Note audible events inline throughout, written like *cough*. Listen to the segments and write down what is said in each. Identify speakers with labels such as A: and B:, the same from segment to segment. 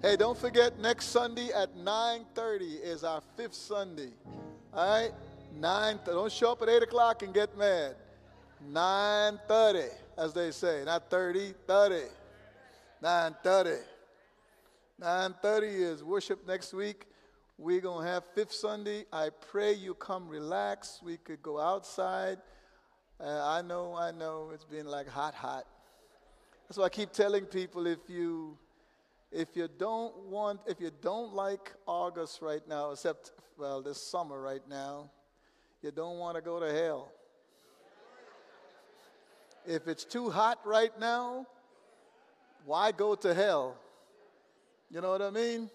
A: Hey, don't forget next Sunday at 9:30 is our fifth Sunday. All right, nine. Don't show up at eight o'clock and get mad. 9:30, as they say, not 30, 30. 9:30. 9:30 is worship next week. We're gonna have fifth Sunday. I pray you come relax. We could go outside. Uh, I know, I know, it's been like hot, hot. That's why I keep telling people if you if you don't want if you don't like August right now, except well this summer right now, you don't want to go to hell. If it's too hot right now, why go to hell? You know what I mean?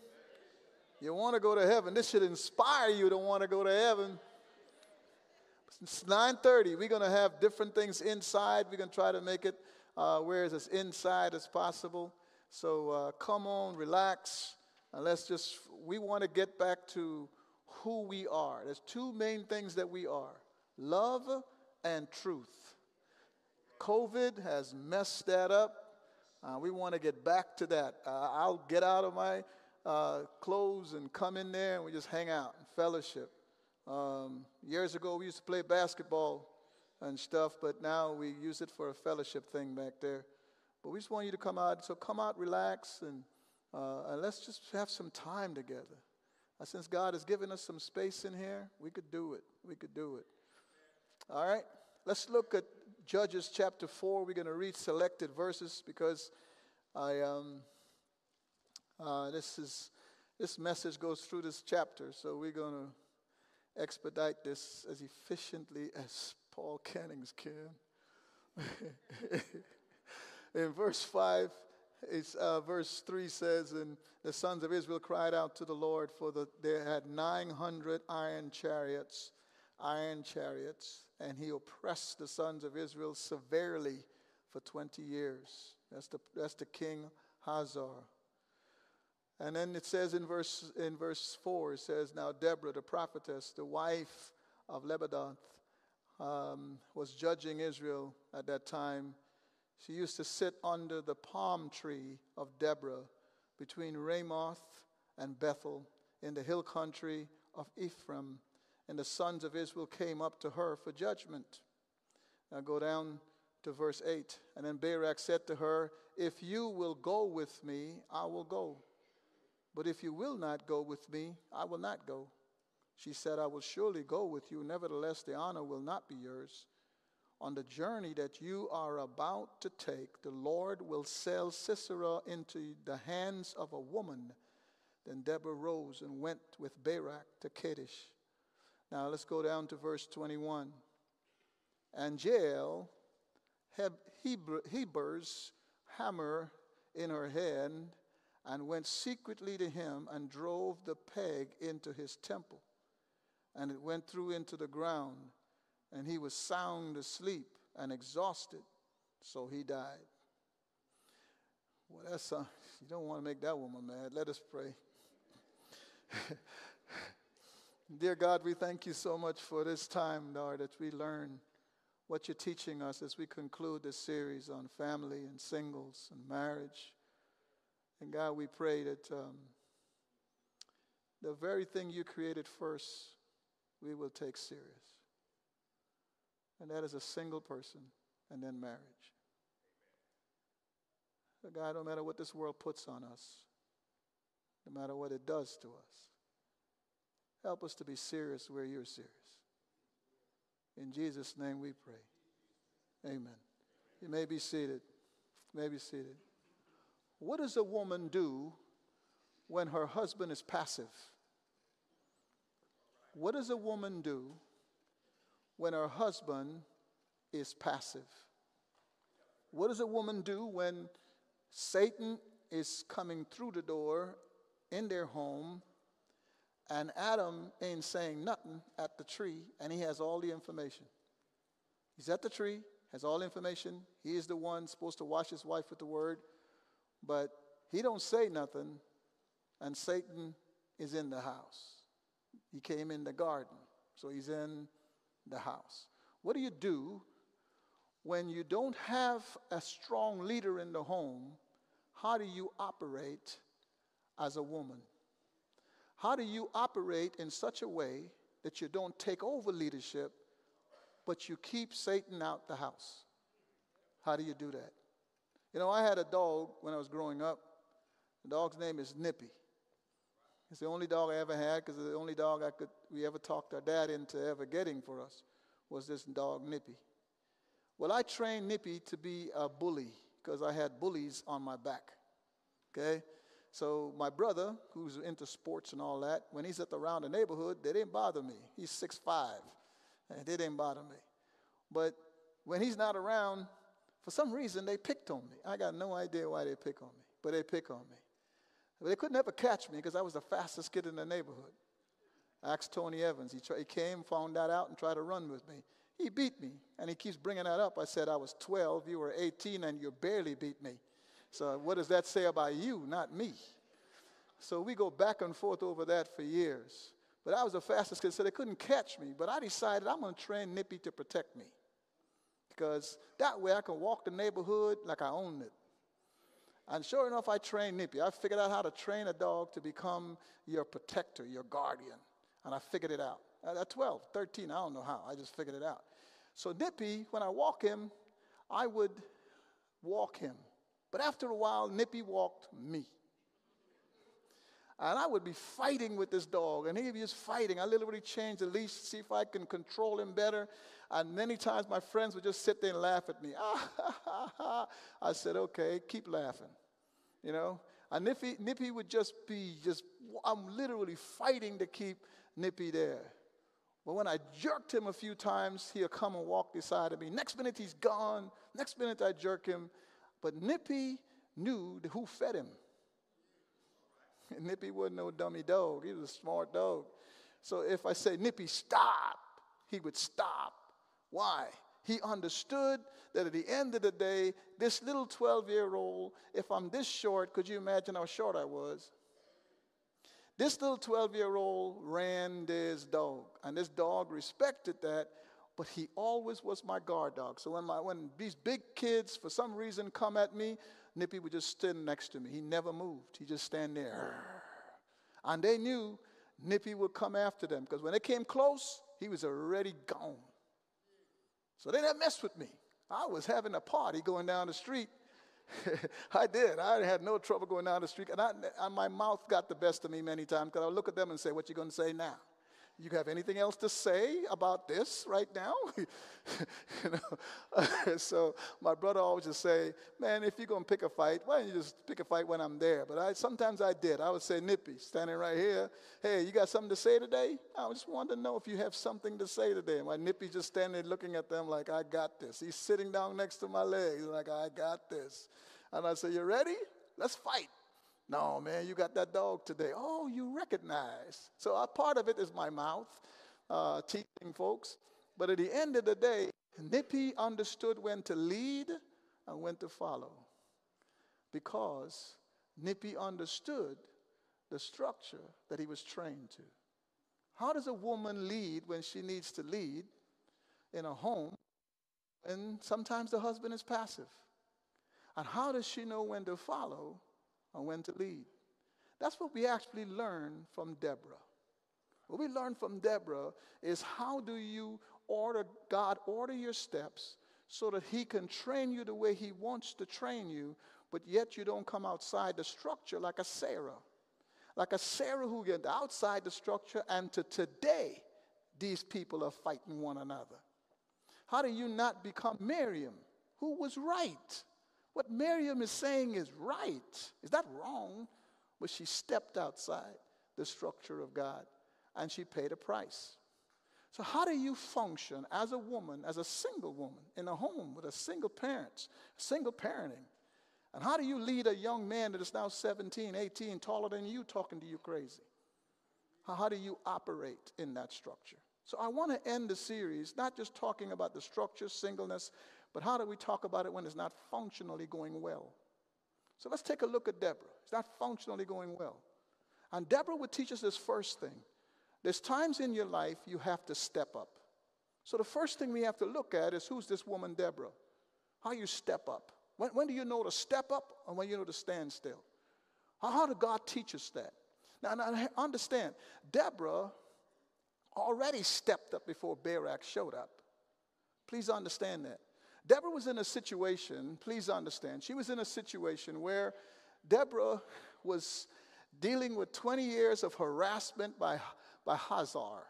A: You want to go to heaven. This should inspire you to want to go to heaven. It's 9:30. We're going to have different things inside. We're going to try to make it uh, where it's as inside as possible. So uh, come on, relax, and let's just. We want to get back to who we are. There's two main things that we are: love and truth. COVID has messed that up. Uh, we want to get back to that. Uh, I'll get out of my uh, clothes and come in there and we just hang out and fellowship. Um, years ago, we used to play basketball and stuff, but now we use it for a fellowship thing back there. But we just want you to come out. So come out, relax, and, uh, and let's just have some time together. Uh, since God has given us some space in here, we could do it. We could do it. All right? Let's look at Judges chapter 4. We're going to read selected verses because I, um, uh, this, is, this message goes through this chapter. So we're going to expedite this as efficiently as Paul Cannings can. *laughs* in verse 5, it's, uh, verse 3 says, And the sons of Israel cried out to the Lord, for the, they had 900 iron chariots, iron chariots and he oppressed the sons of Israel severely for 20 years. That's the, that's the king Hazor. And then it says in verse, in verse 4, it says, Now Deborah, the prophetess, the wife of Lappidoth, um, was judging Israel at that time. She used to sit under the palm tree of Deborah between Ramoth and Bethel in the hill country of Ephraim and the sons of Israel came up to her for judgment. Now go down to verse 8. And then Barak said to her, If you will go with me, I will go. But if you will not go with me, I will not go. She said, I will surely go with you. Nevertheless, the honor will not be yours. On the journey that you are about to take, the Lord will sell Sisera into the hands of a woman. Then Deborah rose and went with Barak to Kadesh. Now let's go down to verse 21. And Jael had Heber's hammer in her hand and went secretly to him and drove the peg into his temple. And it went through into the ground, and he was sound asleep and exhausted, so he died. Well, that's uh, you don't want to make that woman mad. Let us pray. *laughs* Dear God, we thank you so much for this time, Lord, that we learn what you're teaching us as we conclude this series on family and singles and marriage. And God, we pray that um, the very thing you created first, we will take serious. And that is a single person and then marriage. But God, no matter what this world puts on us, no matter what it does to us, Help us to be serious where you're serious. In Jesus' name we pray. Amen. You may be seated. You may be seated. What does a woman do when her husband is passive? What does a woman do when her husband is passive? What does a woman do when Satan is coming through the door in their home and Adam ain't saying nothing at the tree, and he has all the information. He's at the tree, has all information. He is the one supposed to wash his wife with the word, but he don't say nothing, and Satan is in the house. He came in the garden, so he's in the house. What do you do when you don't have a strong leader in the home? How do you operate as a woman? How do you operate in such a way that you don't take over leadership, but you keep Satan out the house? How do you do that? You know, I had a dog when I was growing up. The dog's name is Nippy. It's the only dog I ever had because the only dog I could we ever talked our dad into ever getting for us was this dog Nippy. Well, I trained Nippy to be a bully because I had bullies on my back. Okay? So my brother, who's into sports and all that, when he's at the, around the neighborhood, they didn't bother me. He's 6'5", and they didn't bother me. But when he's not around, for some reason, they picked on me. I got no idea why they pick on me, but they pick on me. They could never catch me because I was the fastest kid in the neighborhood. Ask Tony Evans. He, he came, found that out, and tried to run with me. He beat me, and he keeps bringing that up. I said, I was 12, you were 18, and you barely beat me. So, what does that say about you, not me? So, we go back and forth over that for years. But I was the fastest kid, so they couldn't catch me. But I decided I'm going to train Nippy to protect me. Because that way I can walk the neighborhood like I own it. And sure enough, I trained Nippy. I figured out how to train a dog to become your protector, your guardian. And I figured it out. At 12, 13, I don't know how. I just figured it out. So Nippy, when I walk him, I would walk him. But after a while, Nippy walked me. And I would be fighting with this dog, and he'd be just fighting. I literally changed the leash to see if I can control him better. And many times my friends would just sit there and laugh at me. *laughs* I said, okay, keep laughing. You know? And Nippy, Nippy would just be just, I'm literally fighting to keep Nippy there. But when I jerked him a few times, he'll come and walk beside of me. Next minute, he's gone. Next minute, I jerk him. But Nippy knew who fed him. *laughs* Nippy wasn't no dummy dog. He was a smart dog. So if I say, Nippy, stop, he would stop. Why? He understood that at the end of the day, this little 12 year old, if I'm this short, could you imagine how short I was? This little 12 year old ran this dog, and this dog respected that, but he always was my guard dog. So when, my, when these big kids, for some reason, come at me, Nippy would just stand next to me. He never moved, he just stand there. And they knew Nippy would come after them because when they came close, he was already gone. So they didn't mess with me. I was having a party going down the street *laughs* I did. I had no trouble going down the street. And, I, and my mouth got the best of me many times because I would look at them and say, What you going to say now? You have anything else to say about this right now? *laughs* you know? *laughs* so my brother always just say, Man, if you're going to pick a fight, why don't you just pick a fight when I'm there? But I, sometimes I did. I would say, Nippy, standing right here, Hey, you got something to say today? I just wanted to know if you have something to say today. My Nippy just standing looking at them like, I got this. He's sitting down next to my legs like, I got this. And I say, You ready? Let's fight. No, man, you got that dog today. Oh, you recognize. So a part of it is my mouth, uh, teaching folks. But at the end of the day, Nippy understood when to lead and when to follow because Nippy understood the structure that he was trained to. How does a woman lead when she needs to lead in a home and sometimes the husband is passive? And how does she know when to follow and when to lead? That's what we actually learn from Deborah. What we learn from Deborah is how do you order, God order your steps so that He can train you the way He wants to train you, but yet you don't come outside the structure like a Sarah. Like a Sarah who get outside the structure, and to today, these people are fighting one another. How do you not become Miriam, who was right? What Miriam is saying is right. Is that wrong? But she stepped outside the structure of God and she paid a price. So, how do you function as a woman, as a single woman in a home with a single parent, single parenting? And how do you lead a young man that is now 17, 18, taller than you, talking to you crazy? How, how do you operate in that structure? So, I want to end the series not just talking about the structure, singleness, but how do we talk about it when it's not functionally going well? So let's take a look at Deborah. It's not functionally going well. And Deborah would teach us this first thing. There's times in your life you have to step up. So the first thing we have to look at is who's this woman, Deborah? How you step up. When, when do you know to step up and when you know to stand still? How did God teach us that? Now, now understand, Deborah already stepped up before Barak showed up. Please understand that. Deborah was in a situation, please understand, she was in a situation where Deborah was dealing with 20 years of harassment by, by Hazor.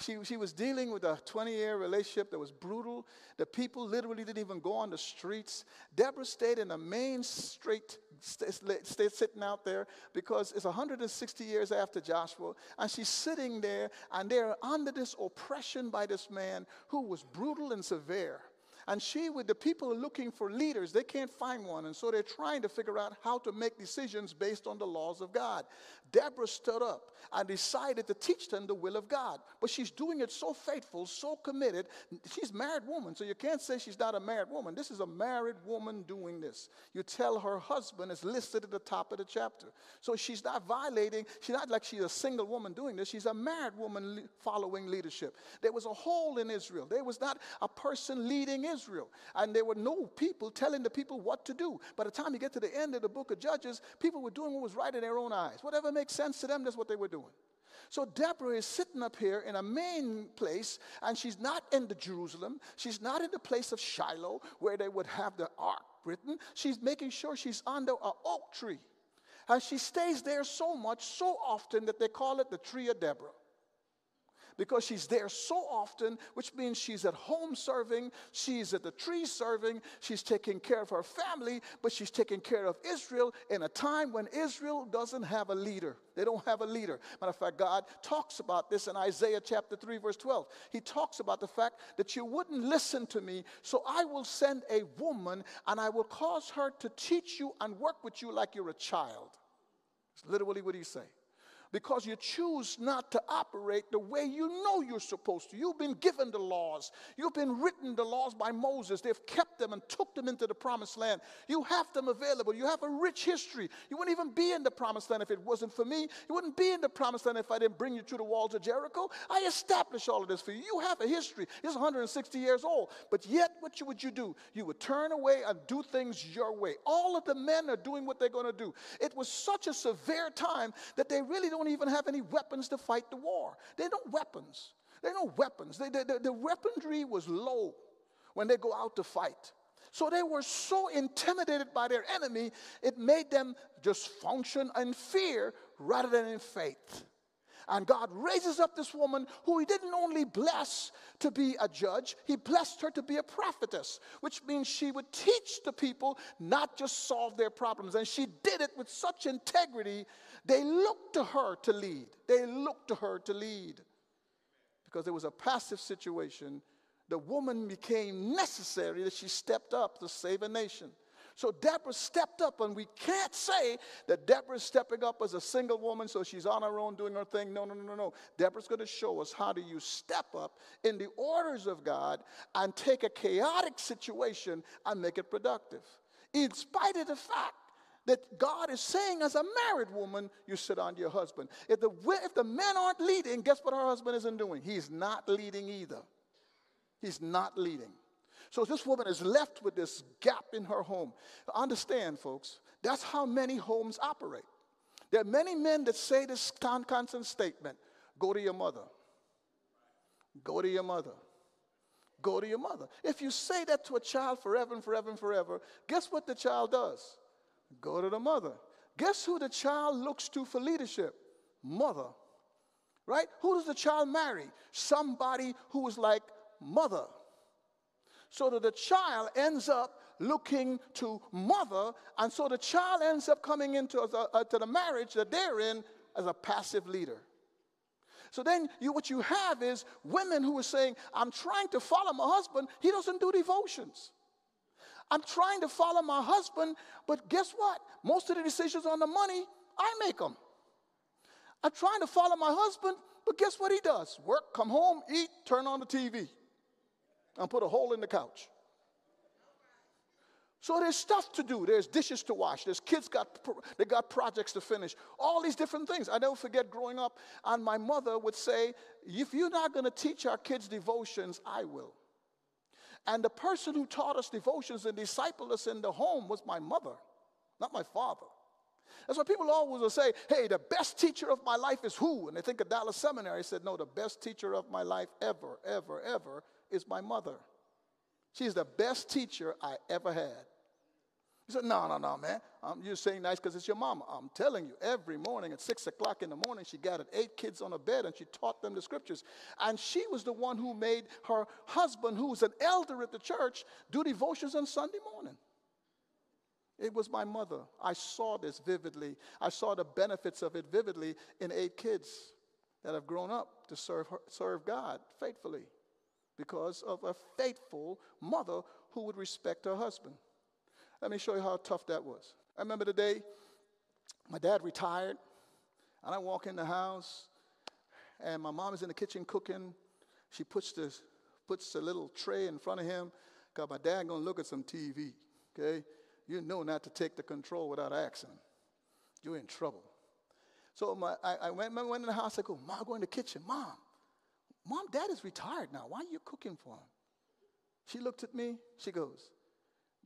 A: She, she was dealing with a 20 year relationship that was brutal. The people literally didn't even go on the streets. Deborah stayed in the main street, stayed sitting out there because it's 160 years after Joshua. And she's sitting there, and they're under this oppression by this man who was brutal and severe. And she, with the people looking for leaders, they can't find one. And so they're trying to figure out how to make decisions based on the laws of God. Deborah stood up and decided to teach them the will of God. But she's doing it so faithful, so committed. She's a married woman, so you can't say she's not a married woman. This is a married woman doing this. You tell her husband is listed at the top of the chapter. So she's not violating, she's not like she's a single woman doing this. She's a married woman following leadership. There was a hole in Israel. There was not a person leading Israel. Israel. And there were no people telling the people what to do. By the time you get to the end of the book of Judges, people were doing what was right in their own eyes. Whatever makes sense to them, that's what they were doing. So Deborah is sitting up here in a main place, and she's not in the Jerusalem. She's not in the place of Shiloh where they would have the ark written. She's making sure she's under an oak tree. And she stays there so much, so often that they call it the tree of Deborah because she's there so often, which means she's at home serving, she's at the tree serving, she's taking care of her family, but she's taking care of Israel in a time when Israel doesn't have a leader. They don't have a leader. Matter of fact, God talks about this in Isaiah chapter 3, verse 12. He talks about the fact that you wouldn't listen to me, so I will send a woman and I will cause her to teach you and work with you like you're a child. It's literally what he's saying because you choose not to operate the way you know you're supposed to. You've been given the laws. You've been written the laws by Moses. They've kept them and took them into the promised land. You have them available. You have a rich history. You wouldn't even be in the promised land if it wasn't for me. You wouldn't be in the promised land if I didn't bring you to the walls of Jericho. I established all of this for you. You have a history. It's 160 years old. But yet, what would you do? You would turn away and do things your way. All of the men are doing what they're going to do. It was such a severe time that they really don't don't even have any weapons to fight the war. They are no weapons. They are no weapons. They, they, the, the weaponry was low when they go out to fight. So they were so intimidated by their enemy, it made them just function in fear rather than in faith. And God raises up this woman who he didn't only bless to be a judge, he blessed her to be a prophetess, which means she would teach the people, not just solve their problems. And she did it with such integrity, they looked to her to lead. They looked to her to lead. Because it was a passive situation, the woman became necessary that she stepped up to save a nation. So Deborah stepped up, and we can't say that Deborah's stepping up as a single woman, so she's on her own doing her thing. No, no, no, no, no. Deborah's going to show us how do you step up in the orders of God and take a chaotic situation and make it productive. In spite of the fact that God is saying, as a married woman, you sit on your husband. If the, if the men aren't leading, guess what her husband isn't doing? He's not leading either. He's not leading. So this woman is left with this gap in her home. Understand, folks, that's how many homes operate. There are many men that say this constant statement go to your mother. Go to your mother. Go to your mother. If you say that to a child forever and forever and forever, guess what the child does? Go to the mother. Guess who the child looks to for leadership? Mother. Right? Who does the child marry? Somebody who is like mother so that the child ends up looking to mother, and so the child ends up coming into a, a, to the marriage that they're in as a passive leader. So then you, what you have is women who are saying, I'm trying to follow my husband, he doesn't do devotions. I'm trying to follow my husband, but guess what? Most of the decisions on the money, I make them. I'm trying to follow my husband, but guess what he does? Work, come home, eat, turn on the TV and put a hole in the couch. So there's stuff to do. There's dishes to wash. There's kids got they got projects to finish. All these different things. I never forget growing up, and my mother would say, "If you're not going to teach our kids devotions, I will." And the person who taught us devotions and discipled us in the home was my mother, not my father. That's why people always will say, hey, the best teacher of my life is who? And they think of Dallas Seminary. I said, no, the best teacher of my life ever, ever, ever is my mother. She's the best teacher I ever had. He said, No, no, no, man. Um, you're saying nice because it's your mama. I'm telling you, every morning at six o'clock in the morning, she gathered eight kids on a bed and she taught them the scriptures. And she was the one who made her husband, who was an elder at the church, do devotions on Sunday morning. It was my mother. I saw this vividly. I saw the benefits of it vividly in eight kids that have grown up to serve, her, serve God faithfully because of a faithful mother who would respect her husband. Let me show you how tough that was. I remember the day my dad retired, and I walk in the house, and my mom is in the kitchen cooking. She puts this, puts a little tray in front of him, because my dad gonna look at some TV, okay? You know not to take the control without asking. You're in trouble. So my, I, I went, went in the house, I go, Mom, go in the kitchen. Mom, Mom, Dad is retired now. Why are you cooking for him? She looked at me, she goes,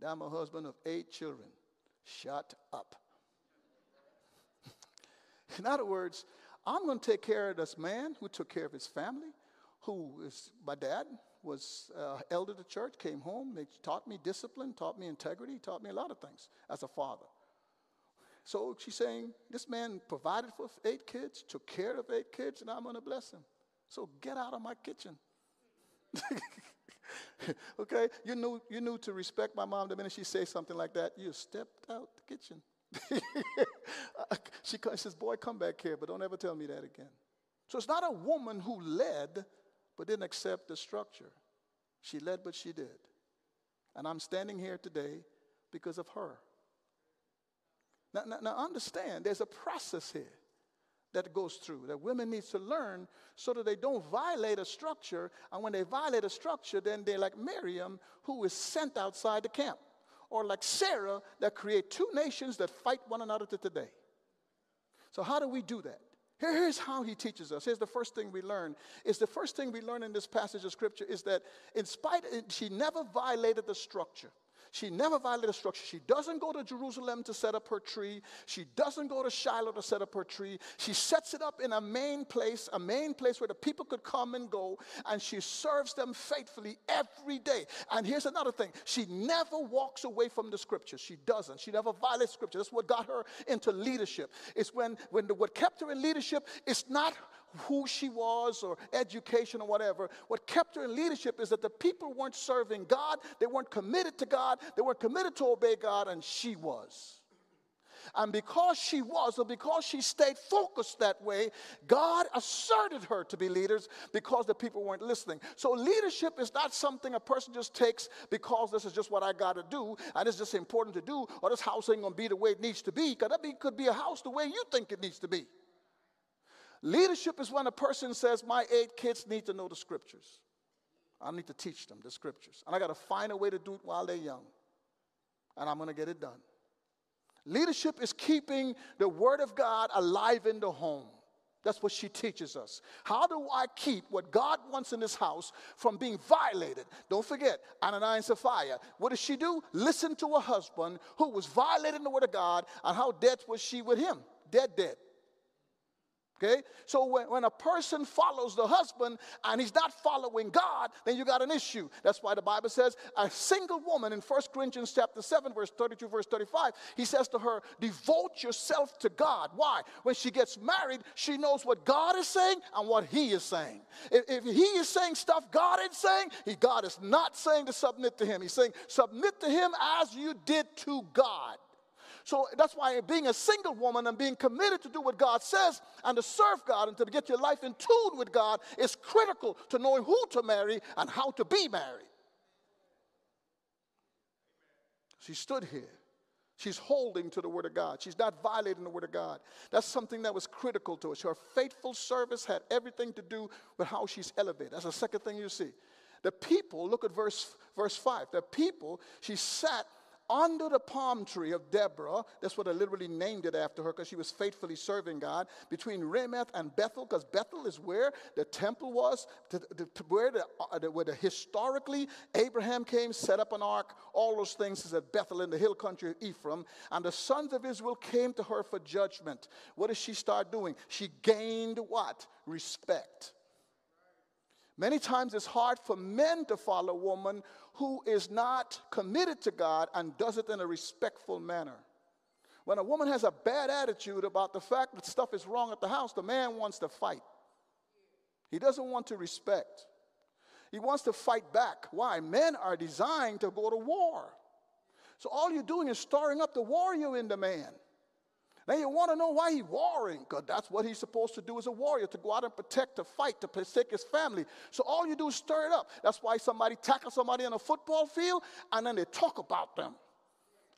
A: I'm a husband of eight children. Shut up. *laughs* In other words, I'm going to take care of this man who took care of his family, who is my dad, was uh, elder of the church, came home, they taught me discipline, taught me integrity, taught me a lot of things as a father. So she's saying, this man provided for eight kids, took care of eight kids, and I'm going to bless him. So get out of my kitchen. *laughs* okay? You knew, you knew to respect my mom the minute she says something like that. You stepped out the kitchen. *laughs* she says, Boy, come back here, but don't ever tell me that again. So it's not a woman who led but didn't accept the structure. She led, but she did. And I'm standing here today because of her. Now, now, now understand, there's a process here that goes through that women need to learn so that they don't violate a structure. And when they violate a structure then they're like miriam who is sent outside the camp. Or like sarah that create two nations that fight one another to today. So how do we do that? Here's how he teaches us. Here's the first thing we learn. Is the first thing we learn in this passage of scripture is that in spite she never violated the structure she never violated structure. She doesn't go to Jerusalem to set up her tree. She doesn't go to Shiloh to set up her tree. She sets it up in a main place, a main place where the people could come and go, and she serves them faithfully every day. And here's another thing she never walks away from the scriptures. She doesn't. She never violates scripture. That's what got her into leadership. It's when, when the, what kept her in leadership is not who she was or education or whatever. What kept her in leadership is that the people weren't serving God, they weren't committed to God, they weren't committed to obey God, and she was. And because she was, or because she stayed focused that way, God asserted her to be leaders because the people weren't listening. So leadership is not something a person just takes because this is just what I got to do, and it's just important to do, or this house ain't gonna be the way it needs to be, because that could be a house the way you think it needs to be. Leadership is when a person says, My eight kids need to know the scriptures. I need to teach them the scriptures. And I got to find a way to do it while they're young. And I'm going to get it done. Leadership is keeping the word of God alive in the home. That's what she teaches us. How do I keep what God wants in this house from being violated? Don't forget, Ananias and Sapphira. What did she do? Listen to her husband who was violating the word of God, and how dead was she with him? Dead, dead. Okay? So when, when a person follows the husband and he's not following God, then you got an issue. That's why the Bible says a single woman in 1 Corinthians chapter 7, verse 32, verse 35, he says to her, devote yourself to God. Why? When she gets married, she knows what God is saying and what he is saying. If, if he is saying stuff God is saying, he, God is not saying to submit to him. He's saying, submit to him as you did to God. So that's why being a single woman and being committed to do what God says and to serve God and to get your life in tune with God is critical to knowing who to marry and how to be married. She stood here. She's holding to the Word of God. She's not violating the Word of God. That's something that was critical to us. Her faithful service had everything to do with how she's elevated. That's the second thing you see. The people, look at verse, verse 5. The people, she sat under the palm tree of Deborah. That's what I literally named it after her because she was faithfully serving God. Between Ramath and Bethel, because Bethel is where the temple was, to, to, to where, the, uh, where the historically Abraham came, set up an ark, all those things is at Bethel in the hill country of Ephraim. And the sons of Israel came to her for judgment. What did she start doing? She gained what? Respect. Many times it's hard for men to follow woman who is not committed to God and does it in a respectful manner. When a woman has a bad attitude about the fact that stuff is wrong at the house, the man wants to fight. He doesn't want to respect. He wants to fight back. Why? Men are designed to go to war. So all you're doing is stirring up the warrior in the man. Now you want to know why he's warring, because that's what he's supposed to do as a warrior, to go out and protect, to fight, to protect his family. So all you do is stir it up. That's why somebody tackles somebody on a football field and then they talk about them.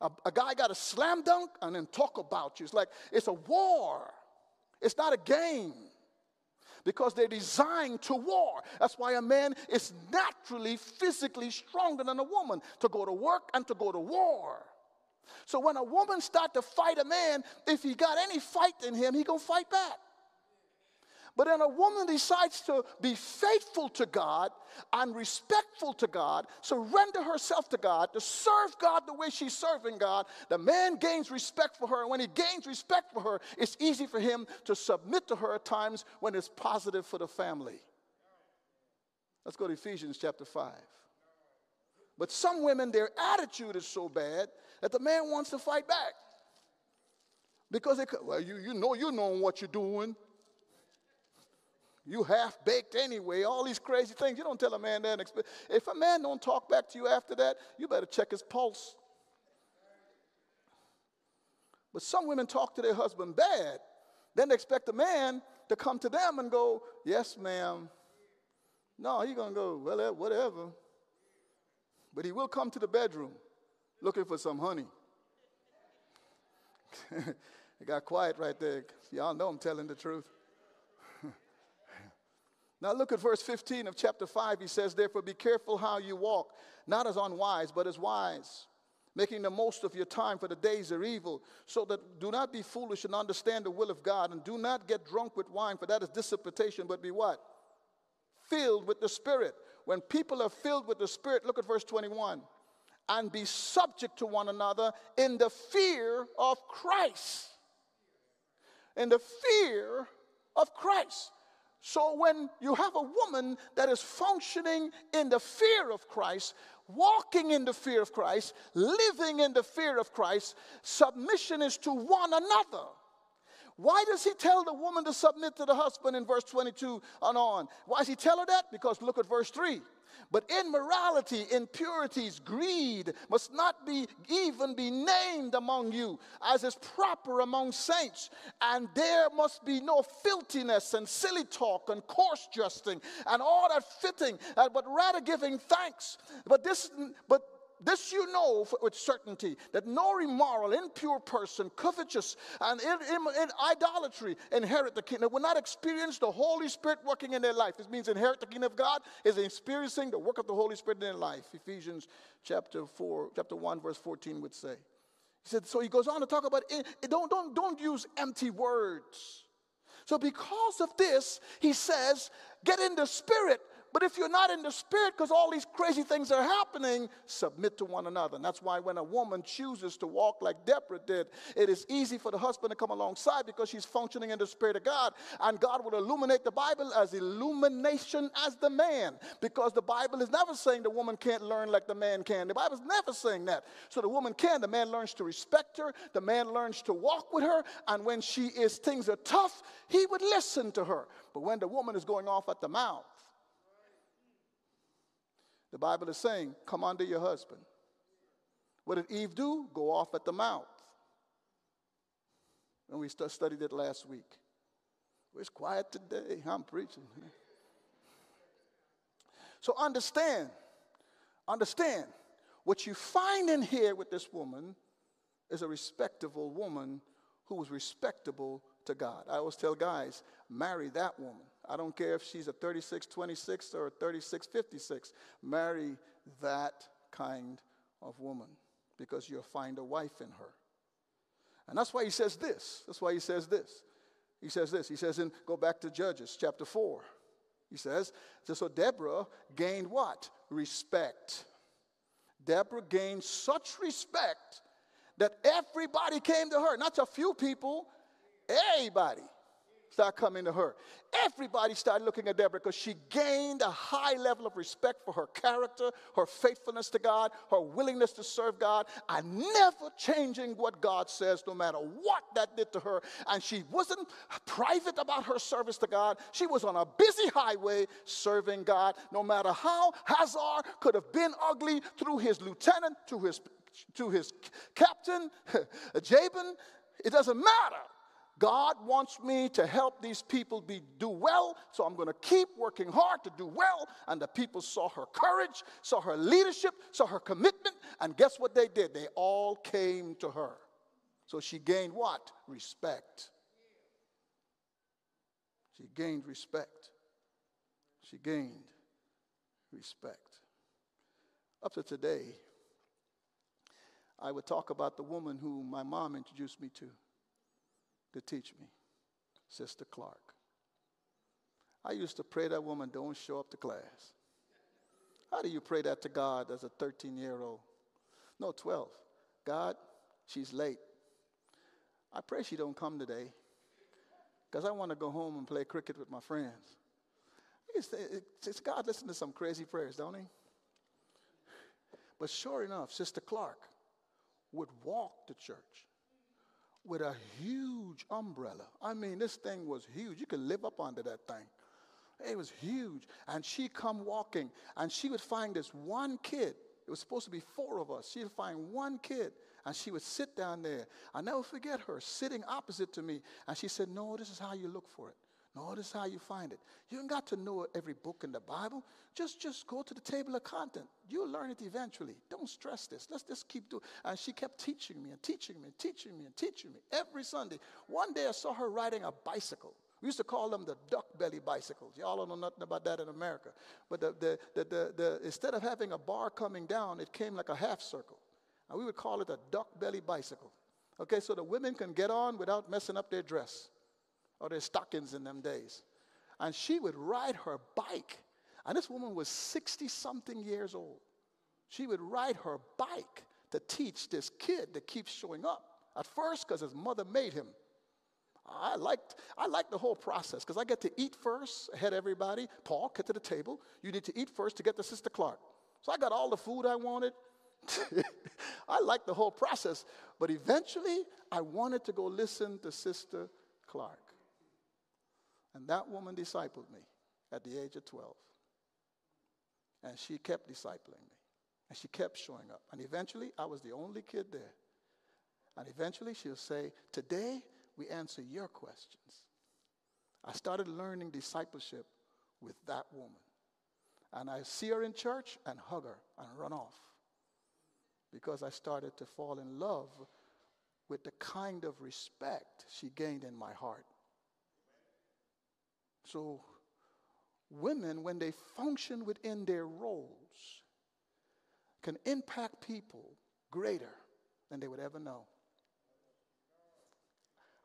A: A, a guy got a slam dunk and then talk about you. It's like it's a war. It's not a game. Because they're designed to war. That's why a man is naturally, physically stronger than a woman to go to work and to go to war. So when a woman start to fight a man, if he got any fight in him, he gonna fight back. But then a woman decides to be faithful to God and respectful to God, surrender herself to God, to serve God the way she's serving God. The man gains respect for her. And when he gains respect for her, it's easy for him to submit to her at times when it's positive for the family. Let's go to Ephesians chapter 5. But some women, their attitude is so bad that the man wants to fight back. Because they, well, you, you know you know what you're doing. You half baked anyway, all these crazy things. You don't tell a man that. If a man don't talk back to you after that, you better check his pulse. But some women talk to their husband bad. Then they expect a man to come to them and go, Yes, ma'am. No, he's to go, Well, eh, whatever. But he will come to the bedroom looking for some honey. *laughs* it got quiet right there. Y'all know I'm telling the truth. *laughs* now look at verse 15 of chapter 5. He says, Therefore be careful how you walk, not as unwise, but as wise, making the most of your time, for the days are evil. So that do not be foolish and understand the will of God, and do not get drunk with wine, for that is dissipation, but be what? Filled with the Spirit. When people are filled with the Spirit, look at verse 21 and be subject to one another in the fear of Christ. In the fear of Christ. So when you have a woman that is functioning in the fear of Christ, walking in the fear of Christ, living in the fear of Christ, submission is to one another. Why does he tell the woman to submit to the husband in verse 22 and on? Why does he tell her that? Because look at verse 3. But immorality, impurities, greed must not be even be named among you, as is proper among saints. And there must be no filthiness and silly talk and coarse jesting and all that fitting, but rather giving thanks. But this, but this you know with certainty that no immoral, impure person, covetous, and in, in, in, idolatry inherit the kingdom. Will not experience the Holy Spirit working in their life. This means inherit the kingdom of God is experiencing the work of the Holy Spirit in their life. Ephesians chapter 4, chapter 1, verse 14 would say. He said, so he goes on to talk about it. Don't, don't, don't use empty words. So because of this, he says, get in the spirit but if you're not in the spirit, because all these crazy things are happening, submit to one another. And that's why when a woman chooses to walk like Deborah did, it is easy for the husband to come alongside because she's functioning in the spirit of God. And God will illuminate the Bible as illumination as the man. Because the Bible is never saying the woman can't learn like the man can. The Bible is never saying that. So the woman can. The man learns to respect her. The man learns to walk with her. And when she is, things are tough, he would listen to her. But when the woman is going off at the mouth, the Bible is saying, come under your husband. What did Eve do? Go off at the mouth. And we studied it last week. It's quiet today. I'm preaching. So understand, understand, what you find in here with this woman is a respectable woman who was respectable to God. I always tell guys, marry that woman. I don't care if she's a 3626 or a 3656. Marry that kind of woman. because you'll find a wife in her. And that's why he says this. That's why he says this. He says this. He says, in go back to Judges chapter 4. He says, so Deborah gained what? Respect. Deborah gained such respect that everybody came to her, not a few people, everybody started coming to her. Everybody started looking at Deborah because she gained a high level of respect for her character, her faithfulness to God, her willingness to serve God, and never changing what God says, no matter what that did to her. And she wasn't private about her service to God. She was on a busy highway serving God, no matter how Hazor could have been ugly through his lieutenant, to his to his captain, *laughs* Jabin, it doesn't matter. God wants me to help these people be, do well, so I'm going to keep working hard to do well. And the people saw her courage, saw her leadership, saw her commitment, and guess what they did? They all came to her. So she gained what? Respect. She gained respect. She gained respect. Up to today, I would talk about the woman who my mom introduced me to to teach me, Sister Clark. I used to pray that woman don't show up to class. How do you pray that to God as a 13 year old? No, 12. God, she's late. I pray she don't come today because I want to go home and play cricket with my friends. It's, God listen to some crazy prayers, don't he? But sure enough, Sister Clark would walk to church with a huge umbrella. I mean, this thing was huge. You could live up under that thing. It was huge. And she come walking, and she would find this one kid. It was supposed to be four of us. She'd find one kid, and she would sit down there. i never forget her sitting opposite to me. And she said, No, this is how you look for it. Notice how you find it. You ain't got to know every book in the Bible. Just, just go to the table of content. You'll learn it eventually. Don't stress this. Let's just keep doing. And she kept teaching me and teaching me and teaching me and teaching me every Sunday. One day I saw her riding a bicycle. We used to call them the duck belly bicycles. Y'all don't know nothing about that in America. But the, the, the, the, the, instead of having a bar coming down, it came like a half circle. And we would call it a duck belly bicycle. Okay, so the women can get on without messing up their dress or their stockings in them days. And she would ride her bike. And this woman was 60 something years old. She would ride her bike to teach this kid that keeps showing up. At first, because his mother made him. I liked, I liked the whole process because I get to eat first ahead everybody. Paul, get to the table. You need to eat first to get to Sister Clark. So I got all the food I wanted. *laughs* I liked the whole process. But eventually, I wanted to go listen to Sister Clark. And that woman discipled me at the age of 12. And she kept discipling me. And she kept showing up. And eventually, I was the only kid there. And eventually, she'll say, Today, we answer your questions. I started learning discipleship with that woman. And I see her in church and hug her and run off because I started to fall in love with the kind of respect she gained in my heart. So, women, when they function within their roles, can impact people greater than they would ever know.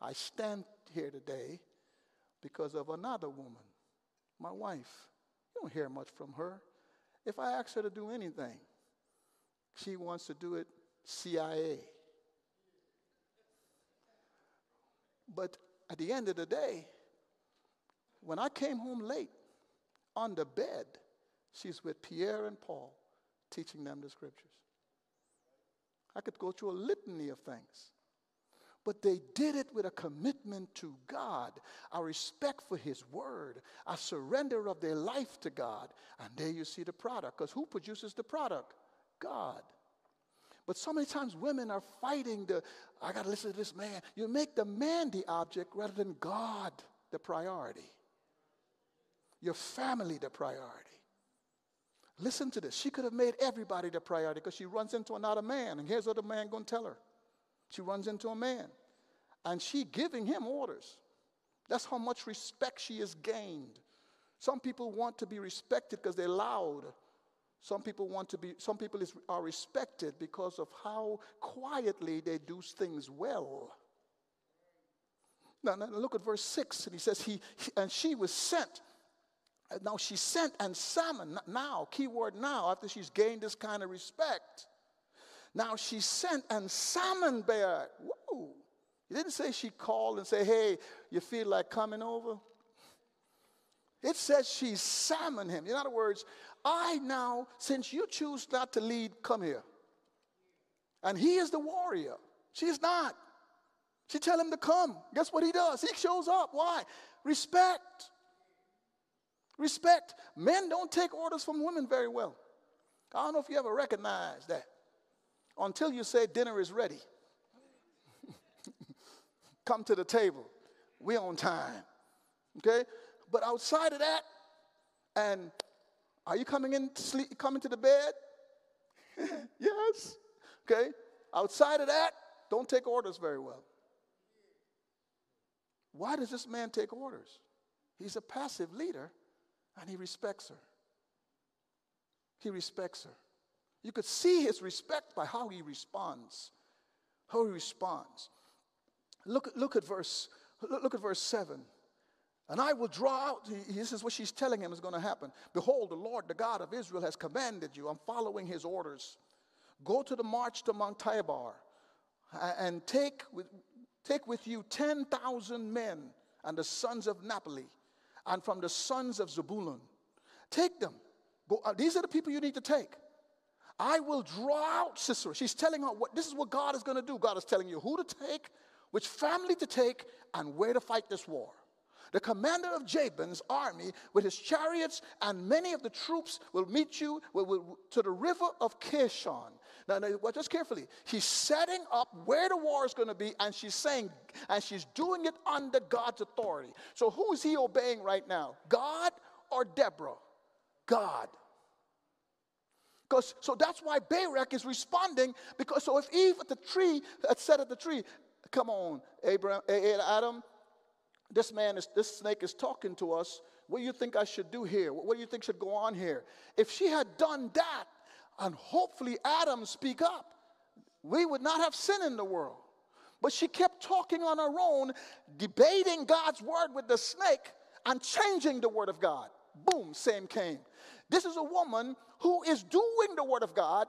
A: I stand here today because of another woman, my wife. You don't hear much from her. If I ask her to do anything, she wants to do it CIA. But at the end of the day, when I came home late on the bed, she's with Pierre and Paul teaching them the scriptures. I could go through a litany of things. But they did it with a commitment to God, a respect for His Word, a surrender of their life to God. And there you see the product. Because who produces the product? God. But so many times women are fighting the, I got to listen to this man. You make the man the object rather than God the priority your family the priority. Listen to this. She could have made everybody the priority because she runs into another man, and here's what the man going to tell her. She runs into a man, and she giving him orders. That's how much respect she has gained. Some people want to be respected because they're loud. Some people want to be, some people is, are respected because of how quietly they do things well. Now, now look at verse 6, and he says, he, he and she was sent. Now she sent and summoned, now, keyword now, after she's gained this kind of respect. Now she sent and summoned Barak. Whoa. He didn't say she called and say, hey, you feel like coming over? It says she summoned him. In other words, I now, since you choose not to lead, come here. And he is the warrior. She's not. She tell him to come. Guess what he does? He shows up. Why? Respect. Respect. Men don't take orders from women very well. I don't know if you ever recognize that. Until you say dinner is ready. *laughs* come to the table. We're on time. Okay? But outside of that, and are you coming in to sleep, coming to the bed? *laughs* yes. Okay. Outside of that, don't take orders very well. Why does this man take orders? He's a passive leader and he respects her. He respects her. You could see his respect by how he responds. How he responds. Look, look at verse, look, at verse 7. And I will draw out, this is what she's telling him is going to happen. Behold, the Lord, the God of Israel, has commanded you. I'm following his orders. Go to the march to Mount Tabor and take with, take with you 10,000 men and the sons of Naphtali and from the sons of Zebulun. Take them. Go, uh, these are the people you need to take. I will draw out Sisera. She's telling her what this is what God is going to do. God is telling you who to take, which family to take, and where to fight this war. The commander of Jabin's army with his chariots and many of the troops will meet you will, will, to the river of Kishon. Now, now, watch just carefully. He's setting up where the war is going to be, and she's saying, and she's doing it under God's authority. So, who is he obeying right now? God or Deborah? God. Because so that's why Barak is responding. Because so if Eve at the tree had said at the tree, "Come on, Abraham, Adam, this man is this snake is talking to us what do you think i should do here what do you think should go on here if she had done that and hopefully adam speak up. We would not have sin in the world. But she kept talking on her own debating god's word with the snake and changing the word of god. Boom same came. This is a woman who is doing the word of god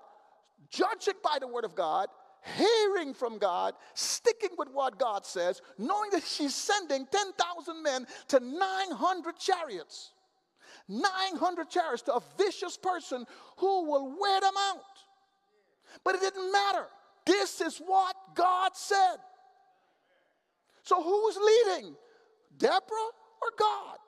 A: judging by the word of god hearing from God, sticking with what God says, knowing that she's sending 10,000 men to 900 chariots. 900 chariots to a vicious person who will wear them out. But it didn't matter. This is what God said. So who's leading? Deborah or God?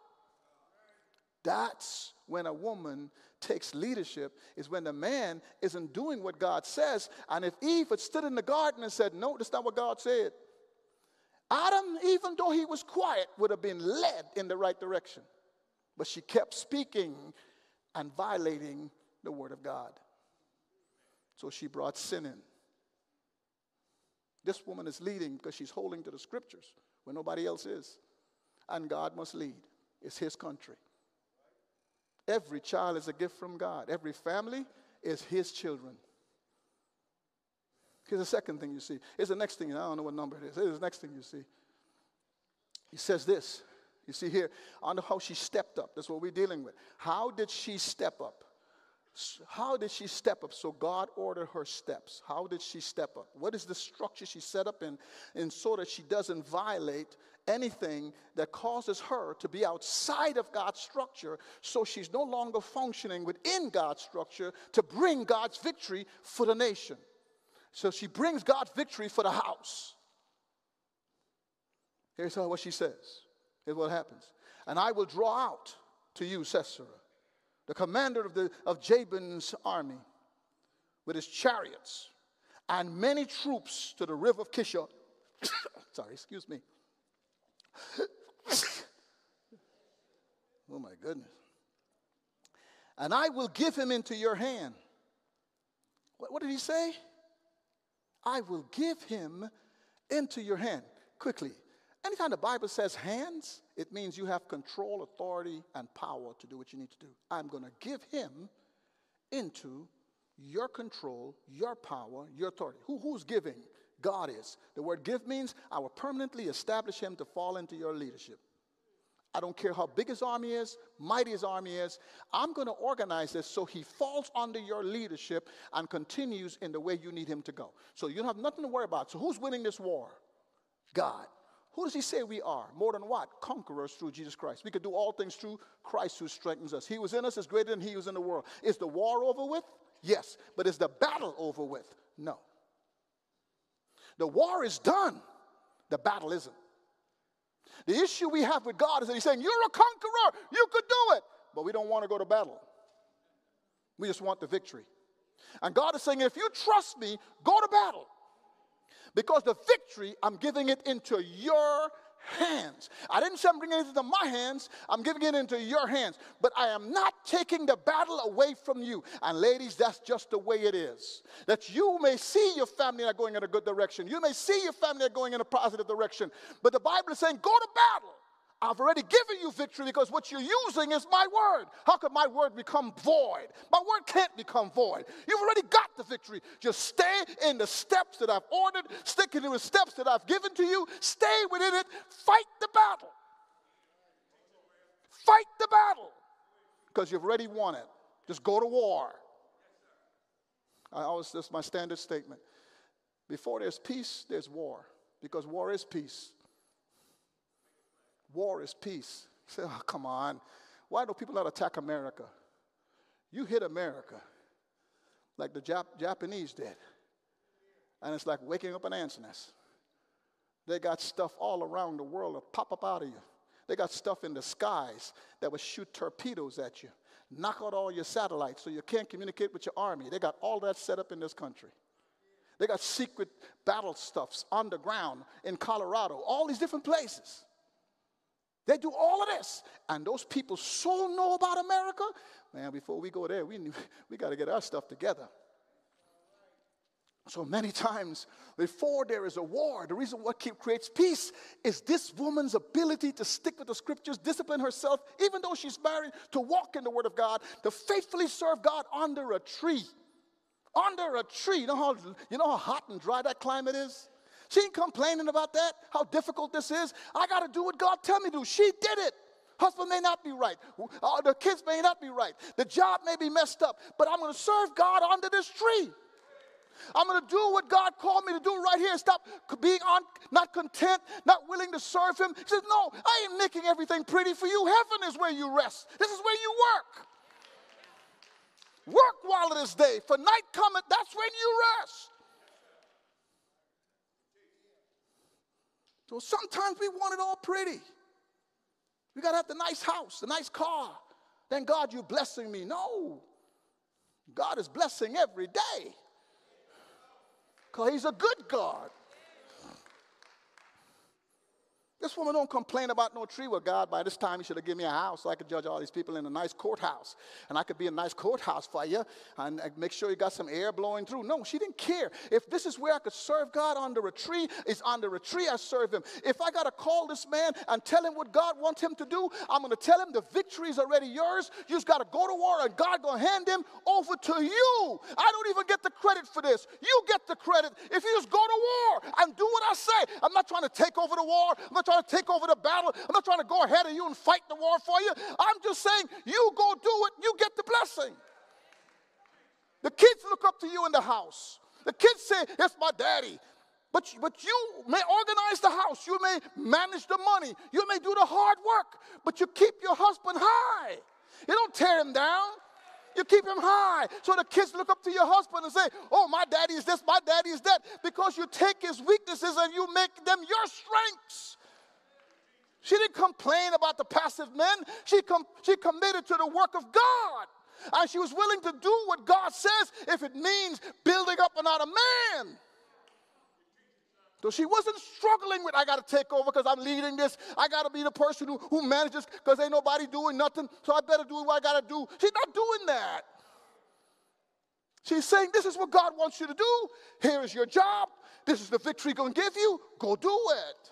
A: That's when a woman takes leadership is when the man isn't doing what God says. And if Eve had stood in the garden and said, No, that's not what God said, Adam, even though he was quiet, would have been led in the right direction. But she kept speaking and violating the word of God. So she brought sin in. This woman is leading because she's holding to the scriptures where nobody else is. And God must lead. It's his country. Every child is a gift from God. Every family is His children. Here's the second thing you see. Here's the next thing. I don't know what number it is. Here's the next thing you see. He says this. You see here, on how she stepped up. That's what we're dealing with. How did she step up? How did she step up? So God ordered her steps. How did she step up? What is the structure she set up in, in so that she doesn't violate anything that causes her to be outside of God's structure so she's no longer functioning within God's structure to bring God's victory for the nation. So she brings God's victory for the house. Here's what she says. Here's what happens. And I will draw out to you, Sisera, the commander of, the, of Jabin's army, with his chariots and many troops to the river of Kishon. *coughs* Sorry, excuse me. *coughs* oh my goodness. And I will give him into your hand. What, what did he say? I will give him into your hand. Quickly. Anytime the Bible says hands, it means you have control, authority, and power to do what you need to do. I'm going to give him into your control, your power, your authority. Who, who's giving? God is. The word give means I will permanently establish him to fall into your leadership. I don't care how big his army is, mighty his army is. I'm going to organize this so he falls under your leadership and continues in the way you need him to go. So you don't have nothing to worry about. So who's winning this war? God. Who does he say we are? More than what? Conquerors through Jesus Christ. We could do all things through Christ who strengthens us. He was in us is greater than he was in the world. Is the war over with? Yes. But is the battle over with? No. The war is done. The battle isn't. The issue we have with God is that He's saying, You're a conqueror. You could do it. But we don't want to go to battle. We just want the victory. And God is saying, If you trust me, go to battle. Because the victory, I'm giving it into your hands. I didn't say I'm it into my hands, I'm giving it into your hands. But I am not taking the battle away from you. And ladies, that's just the way it is. That you may see your family not going in a good direction, you may see your family not going in a positive direction. But the Bible is saying, go to battle. I've already given you victory because what you're using is my word. How could my word become void? My word can't become void. You've already got the victory. Just stay in the steps that I've ordered, stick in the steps that I've given to you, stay within it, fight the battle. Fight the battle because you've already won it. Just go to war. I always, this is my standard statement. Before there's peace, there's war because war is peace. War is peace. Say, oh, come on. Why do people not attack America? You hit America like the Jap- Japanese did. And it's like waking up an ant's nest. They got stuff all around the world that pop up out of you. They got stuff in the skies that will shoot torpedoes at you, knock out all your satellites so you can't communicate with your army. They got all that set up in this country. They got secret battle stuffs underground in Colorado, all these different places. They do all of this. And those people so know about America, man, before we go there, we, *laughs* we got to get our stuff together. So many times before there is a war, the reason what creates peace is this woman's ability to stick with the scriptures, discipline herself, even though she's married, to walk in the word of God, to faithfully serve God under a tree. Under a tree. You know how, you know how hot and dry that climate is? She ain't complaining about that, how difficult this is. I got to do what God tell me to do. She did it. Husband may not be right. Uh, the kids may not be right. The job may be messed up. But I'm going to serve God under this tree. I'm going to do what God called me to do right here. Stop being on, not content, not willing to serve Him. He says, No, I ain't making everything pretty for you. Heaven is where you rest. This is where you work. Work while it is day, for night cometh, that's when you rest. So sometimes we want it all pretty. We got to have the nice house, the nice car. Thank God you're blessing me. No. God is blessing every day. Because He's a good God. This woman don't complain about no tree. Well, God, by this time, you should have given me a house so I could judge all these people in a nice courthouse. And I could be a nice courthouse for you and make sure you got some air blowing through. No, she didn't care. If this is where I could serve God under a tree, it's under a tree I serve him. If I got to call this man and tell him what God wants him to do, I'm going to tell him the victory is already yours. You just got to go to war and God going to hand him over to you. I don't even get the credit for this. You get the credit if you just go to war and do what I say. I'm not trying to take over the war. I'm not trying to take over the battle. I'm not trying to go ahead of you and fight the war for you. I'm just saying, you go do it, you get the blessing. The kids look up to you in the house. The kids say, It's my daddy. But, but you may organize the house, you may manage the money, you may do the hard work, but you keep your husband high. You don't tear him down. You keep him high. So the kids look up to your husband and say, Oh, my daddy is this, my daddy is that. Because you take his weaknesses and you make them your strengths. She didn't complain about the passive men. She, com- she committed to the work of God. And she was willing to do what God says if it means building up another man. So she wasn't struggling with, I got to take over because I'm leading this. I got to be the person who, who manages because ain't nobody doing nothing. So I better do what I got to do. She's not doing that. She's saying, This is what God wants you to do. Here is your job. This is the victory going to give you. Go do it.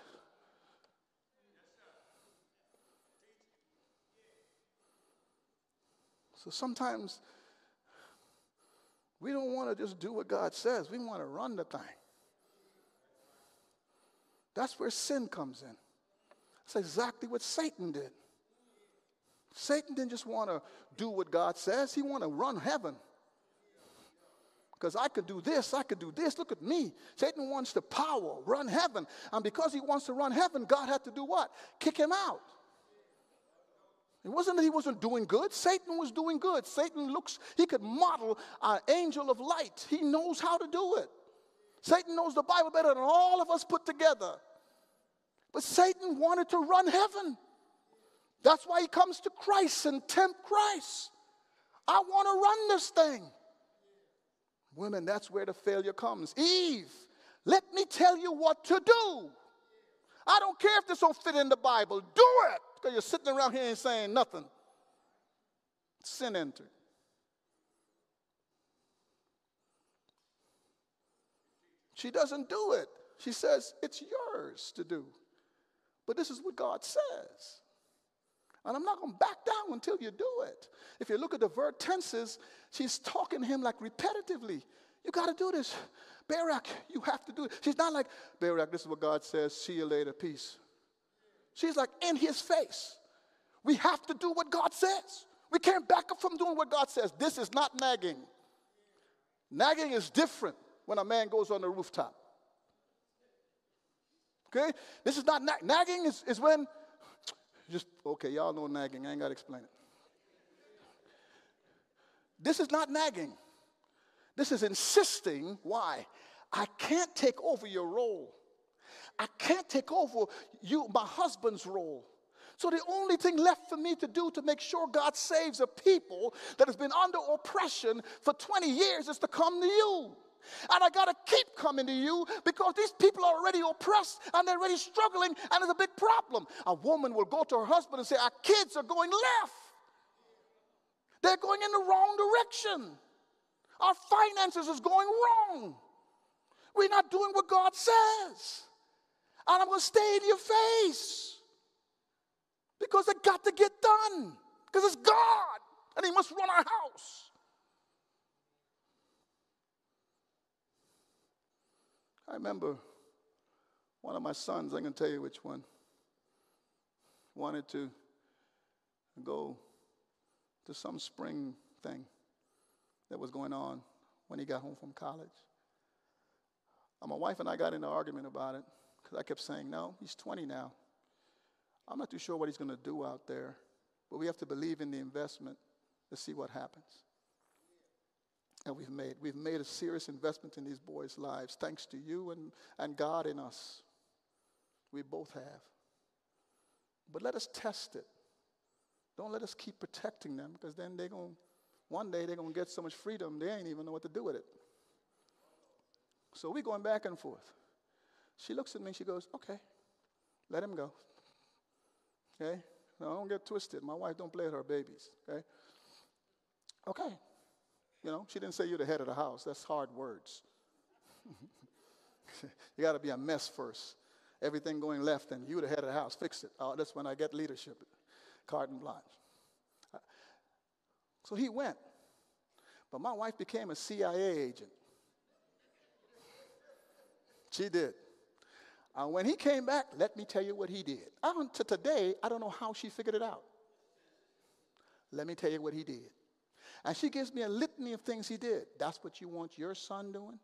A: So sometimes We don't want to just do what God says, we want to run the thing. That's where sin comes in. That's exactly what Satan did. Satan didn't just want to do what God says, he wanted to run heaven. Because I could do this, I could do this. Look at me. Satan wants the power, run heaven. And because he wants to run heaven, God had to do what? Kick him out. It wasn't that he wasn't doing good. Satan was doing good. Satan looks, he could model an angel of light. He knows how to do it. Satan knows the Bible better than all of us put together. But Satan wanted to run heaven. That's why he comes to Christ and tempt Christ. I want to run this thing. Women, that's where the failure comes. Eve, let me tell you what to do. I don't care if this don't fit in the Bible. Do it. Because you're sitting around here and saying nothing. Sin entered. She doesn't do it. She says, It's yours to do. But this is what God says. And I'm not going to back down until you do it. If you look at the verb tenses, she's talking to him like repetitively. You got to do this. Barak, you have to do it. She's not like, Barak, this is what God says. See you later. Peace. She's like, in his face. We have to do what God says. We can't back up from doing what God says. This is not nagging. Nagging is different when a man goes on the rooftop. Okay? This is not nag- nagging, is, is when just, okay, y'all know nagging. I ain't got to explain it. This is not nagging. This is insisting. Why? I can't take over your role. I can't take over you, my husband's role. So the only thing left for me to do to make sure God saves a people that has been under oppression for 20 years is to come to you. And I got to keep coming to you because these people are already oppressed and they're already struggling and it's a big problem. A woman will go to her husband and say, Our kids are going left. They're going in the wrong direction. Our finances is going wrong. We're not doing what God says. And I'm going to stay in your face because it got to get done because it's God and He must run our house. I remember one of my sons, I can tell you which one, wanted to go to some spring thing that was going on when he got home from college. And my wife and I got into an argument about it because I kept saying, no, he's 20 now. I'm not too sure what he's going to do out there, but we have to believe in the investment to see what happens and we've made. We've made a serious investment in these boys' lives, thanks to you and, and God in us. We both have. But let us test it. Don't let us keep protecting them because then they're going one day they're going to get so much freedom they ain't even know what to do with it. So we're going back and forth. She looks at me, and she goes, Okay, let him go. Okay? Now, don't get twisted. My wife don't play with her babies. Okay? Okay. You know, she didn't say you're the head of the house. That's hard words. *laughs* you got to be a mess first. Everything going left, and you the head of the house. Fix it. Oh, that's when I get leadership. Carte blanche. So he went. But my wife became a CIA agent. She did. And when he came back, let me tell you what he did. Don't, to today, I don't know how she figured it out. Let me tell you what he did. And she gives me a litany of things he did. That's what you want your son doing?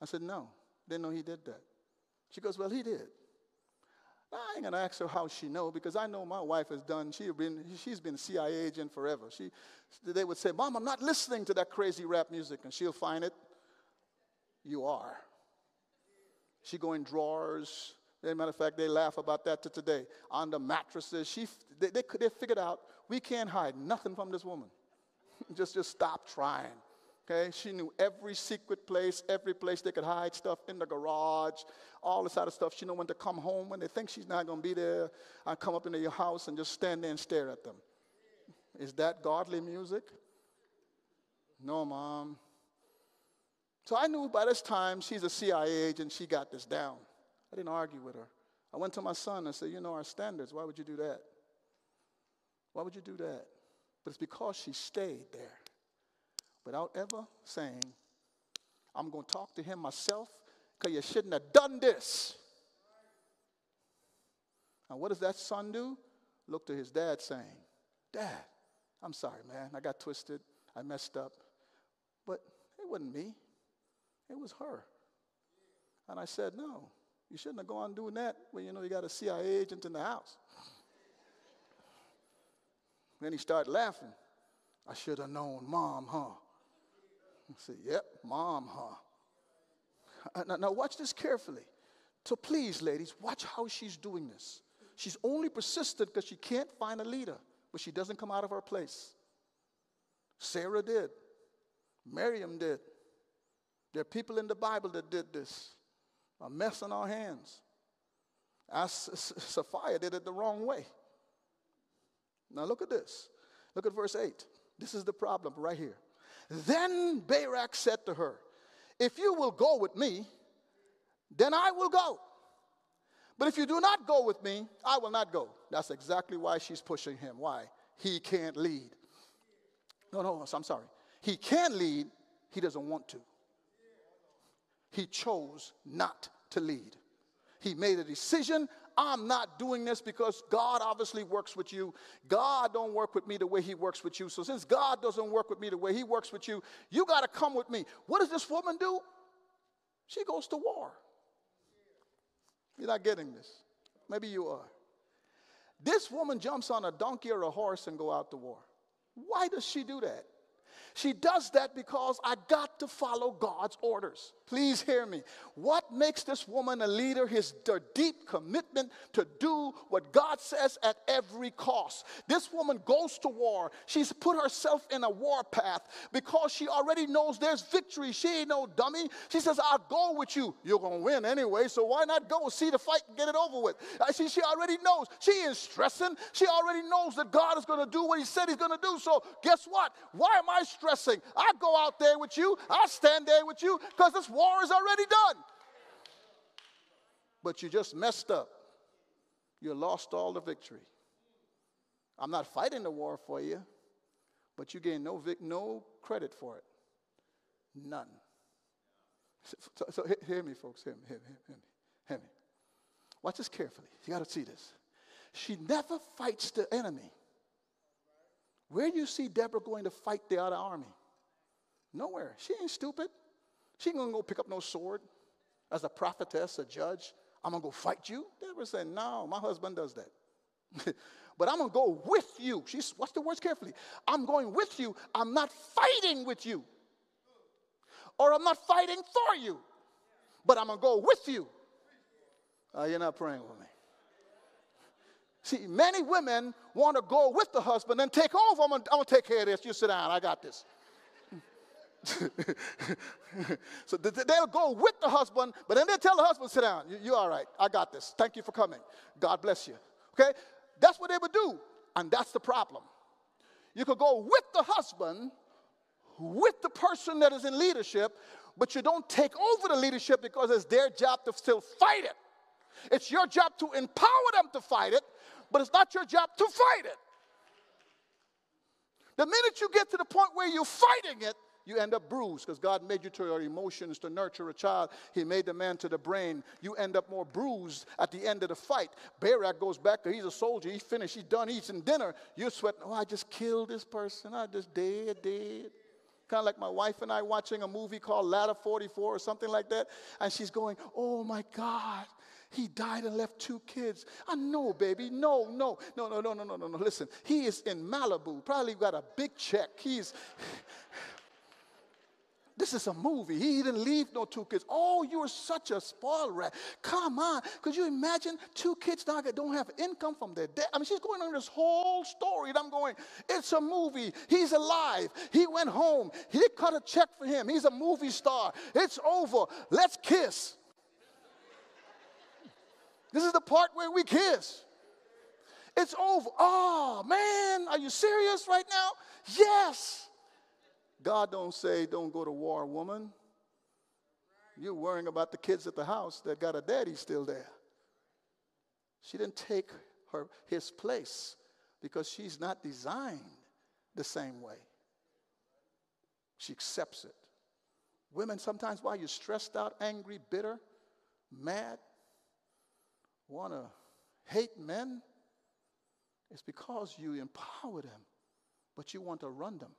A: I said, No, didn't know he did that. She goes, Well, he did. I ain't gonna ask her how she know because I know my wife has done. She been, she's been CIA agent forever. She, they would say, "Mom, I'm not listening to that crazy rap music," and she'll find it. You are. She go in drawers. As a matter of fact, they laugh about that to today. On the mattresses, she, they, they, they figured out we can't hide nothing from this woman. *laughs* just, just stop trying. Okay, she knew every secret place, every place they could hide stuff in the garage, all this other stuff. She knew when to come home when they think she's not going to be there. I come up into your house and just stand there and stare at them. Is that godly music? No, mom. So I knew by this time she's a CIA agent. She got this down. I didn't argue with her. I went to my son and said, "You know our standards. Why would you do that? Why would you do that?" But it's because she stayed there. without ever saying, I'm going to talk to him myself because you shouldn't have done this. And what does that son do? Look to his dad saying, Dad, I'm sorry, man. I got twisted. I messed up. But it wasn't me, it was her. And I said, No, you shouldn't have gone doing that when you know you got a CIA agent in the house. Then he started laughing. I should have known, mom, huh? I said, Yep, mom, huh? Uh, now, now, watch this carefully. So, please, ladies, watch how she's doing this. She's only persistent because she can't find a leader, but she doesn't come out of her place. Sarah did, Miriam did. There are people in the Bible that did this. A mess on our hands. As Sapphira did it the wrong way. Now, look at this. Look at verse 8. This is the problem right here. Then Barak said to her, If you will go with me, then I will go. But if you do not go with me, I will not go. That's exactly why she's pushing him. Why? He can't lead. No, no, I'm sorry. He can lead, he doesn't want to. He chose not to lead. He made a decision I'm not doing this because God obviously works with you. God don't work with me the way he works with you. So since God doesn't work with me the way he works with you, you got to come with me. What does this woman do? She goes to war. You're not getting this. Maybe you are. This woman jumps on a donkey or a horse and go out to war. Why does she do that? She does that because I got to follow God's orders. Please hear me. What makes this woman a leader is her deep commitment to do what God says at every cost. This woman goes to war. She's put herself in a war path because she already knows there's victory. She ain't no dummy. She says, I'll go with you. You're going to win anyway, so why not go see the fight and get it over with? I see she already knows. She is stressing. She already knows that God is going to do what he said he's going to do. So guess what? Why am I stressing? I go out there with you. I stand there with you because this war is already done. But you just messed up. You lost all the victory. I'm not fighting the war for you, but you gain no, vic- no credit for it. None. So, so, hear me, folks. Hear me, hear me, hear me, hear me. Watch this carefully. You got to see this. She never fights the enemy. Where do you see Deborah going to fight the other army? Nowhere. She ain't stupid. She ain't gonna go pick up no sword as a prophetess, a judge. I'm gonna go fight you. Deborah said, No, my husband does that. *laughs* but I'm gonna go with you. She's watch the words carefully. I'm going with you. I'm not fighting with you. Or I'm not fighting for you. But I'm gonna go with you. Uh, you're not praying with me. See, many women want to go with the husband and take over. I'm I'm gonna take care of this. You sit down. I got this. *laughs* so they'll go with the husband, but then they tell the husband, sit down. You, are all right. I got this. Thank you for coming. God bless you. Okay? That's what they would do. And that's the problem. You could go with the husband, with the person that is in leadership, but you don't take over the leadership because it's their job to still fight it. It's your job to empower them to fight it, but it's not your job to fight it. The minute you get to the point where you're fighting it, you end up bruised because God made you to your emotions to nurture a child. He made the man to the brain. You end up more bruised at the end of the fight. Barak goes back he's a soldier. He's finished. He's done eating dinner. You're sweating. Oh, I just killed this person. I just dead, dead. Kind of like my wife and I watching a movie called Ladder 44 or something like that. And she's going, Oh my God. He died and left two kids. I know, baby. No, no, no, no, no, no, no, no, no. Listen, he is in Malibu. Probably got a big check. He's this is a movie. He didn't leave no two kids. Oh, you are such a spoiled rat. Come on. Could you imagine two kids now that don't have income from their dad? I mean, she's going on this whole story. And I'm going, it's a movie. He's alive. He went home. He cut a check for him. He's a movie star. It's over. Let's kiss. This is the part where we kiss. It's over. Oh, man, are you serious right now? Yes. God don't say, don't go to war, woman. You're worrying about the kids at the house that got a daddy still there. She didn't take her, his place because she's not designed the same way. She accepts it. Women, sometimes why you're stressed out, angry, bitter, mad, want to hate men, it's because you empower them, but you want to run them.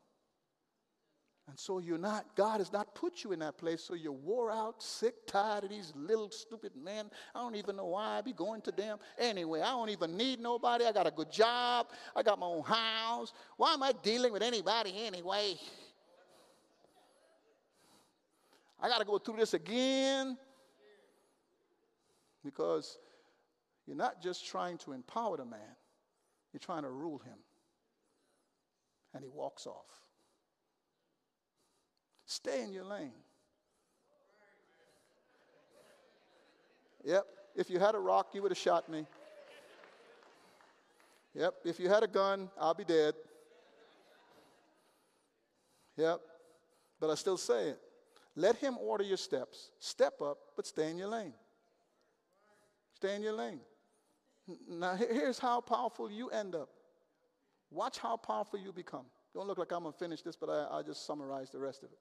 A: And so you're not, God has not put you in that place, so you're wore out, sick, tired of these little stupid men. I don't even know why I be going to them. Anyway, I don't even need nobody. I got a good job. I got my own house. Why am I dealing with anybody anyway? I got to go through this again. Because you're not just trying to empower the man, you're trying to rule him. And he walks off. Stay in your lane. Yep, if you had a rock, you would have shot me. Yep, if you had a gun, I'll be dead. Yep, but I still say it. Let him order your steps. Step up, but stay in your lane. Stay in your lane. Now, here's how powerful you end up. Watch how powerful you become. Don't look like I'm going to finish this, but I, I'll just summarize the rest of it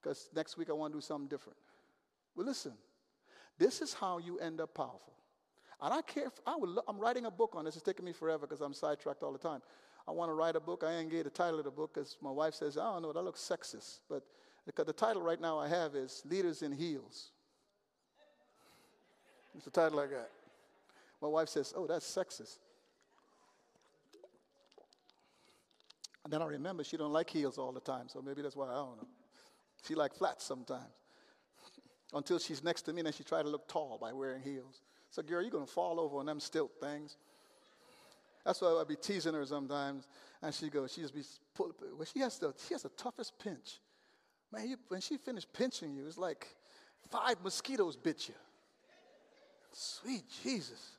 A: because next week I want to do something different. Well, listen, this is how you end up powerful. And I care, if, I would, I'm writing a book on this. It's taking me forever because I'm sidetracked all the time. I want to write a book. I ain't get the title of the book because my wife says, I don't know, that looks sexist. But the title right now I have is Leaders in Heels. It's the title I got. My wife says, Oh, that's sexist. And then I remember she don't like heels all the time, so maybe that's why I don't know. She like flats sometimes. *laughs* Until she's next to me and she try to look tall by wearing heels. So, girl, you're gonna fall over on them stilt things. That's why I'd be teasing her sometimes. And she goes, she just be pull, well, she has the she has the toughest pinch. Man, you, when she finished pinching you, it's like five mosquitoes bit you. Sweet Jesus.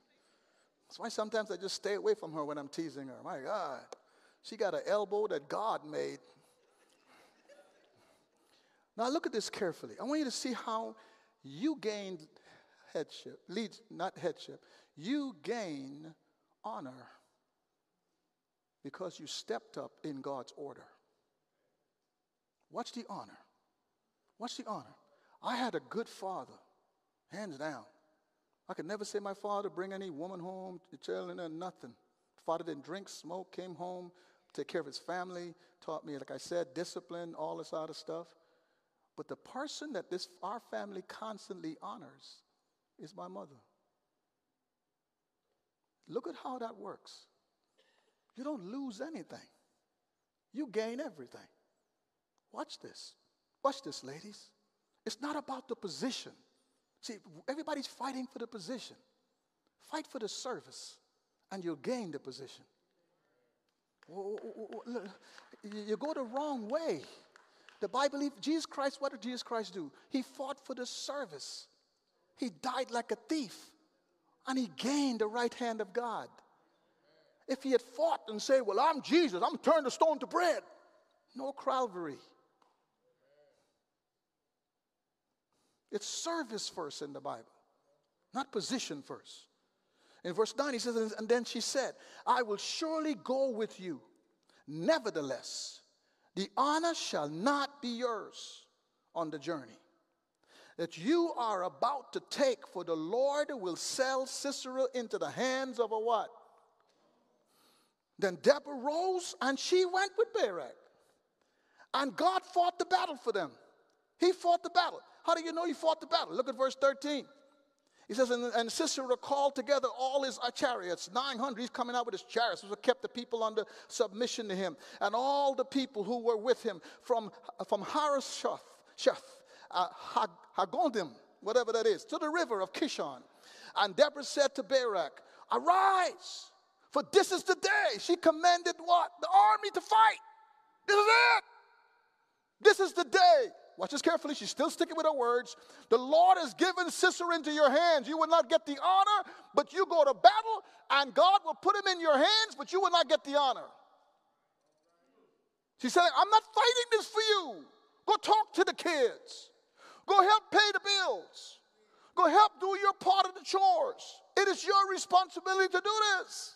A: That's why sometimes I just stay away from her when I'm teasing her. My God. She got an elbow that God made. Now look at this carefully. I want you to see how you gained headship, lead, not headship. You gain honor because you stepped up in God's order. Watch the honor. Watch the honor. I had a good father, hands down. I could never say my father bring any woman home, children, or nothing. Father didn't drink, smoke, came home, take care of his family, taught me, like I said, discipline, all this other stuff. But the person that this our family constantly honors is my mother. Look at how that works. You don't lose anything. You gain everything. Watch this. Watch this, ladies. It's not about the position. See, everybody's fighting for the position. Fight for the service, and you'll gain the position. You go the wrong way. The Bible, Jesus Christ, what did Jesus Christ do? He fought for the service. He died like a thief, and he gained the right hand of God. If he had fought and said, Well, I'm Jesus, I'm turning the stone to bread, no Calvary. It's service first in the Bible, not position first. In verse 9, he says, And then she said, I will surely go with you. Nevertheless, the honor shall not be yours on the journey that you are about to take, for the Lord will sell Sisera into the hands of a what? Then Deborah rose and she went with Barak. And God fought the battle for them. He fought the battle. How do you know he fought the battle? Look at verse 13. He says, and, and Sisera called together all his chariots, 900. He's coming out with his chariots, which kept the people under submission to him. And all the people who were with him from, from Harosheth, uh, Hagondim, whatever that is, to the river of Kishon. And Deborah said to Barak, Arise, for this is the day. She commanded what? The army to fight. This is it. This is the day. Watch this carefully. She's still sticking with her words. The Lord has given Sisera into your hands. You will not get the honor, but you go to battle, and God will put him in your hands, but you will not get the honor. She said, I'm not fighting this for you. Go talk to the kids. Go help pay the bills. Go help do your part of the chores. It is your responsibility to do this.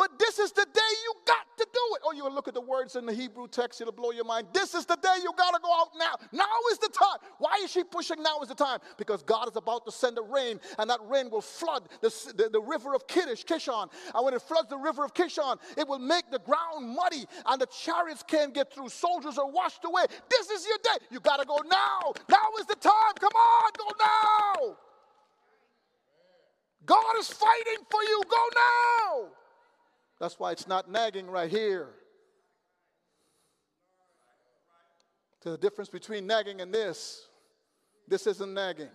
A: But this is the day you got to do it. Oh, you look at the words in the Hebrew text, it'll blow your mind. This is the day you got to go out now. Now is the time. Why is she pushing now is the time? Because God is about to send a rain, and that rain will flood the, the, the river of Kiddush, Kishon. And when it floods the river of Kishon, it will make the ground muddy, and the chariots can't get through. Soldiers are washed away. This is your day. You got to go now. Now is the time. Come on, go now. God is fighting for you. Go now. That's why it's not nagging right here. There's a difference between nagging and this. This isn't nagging.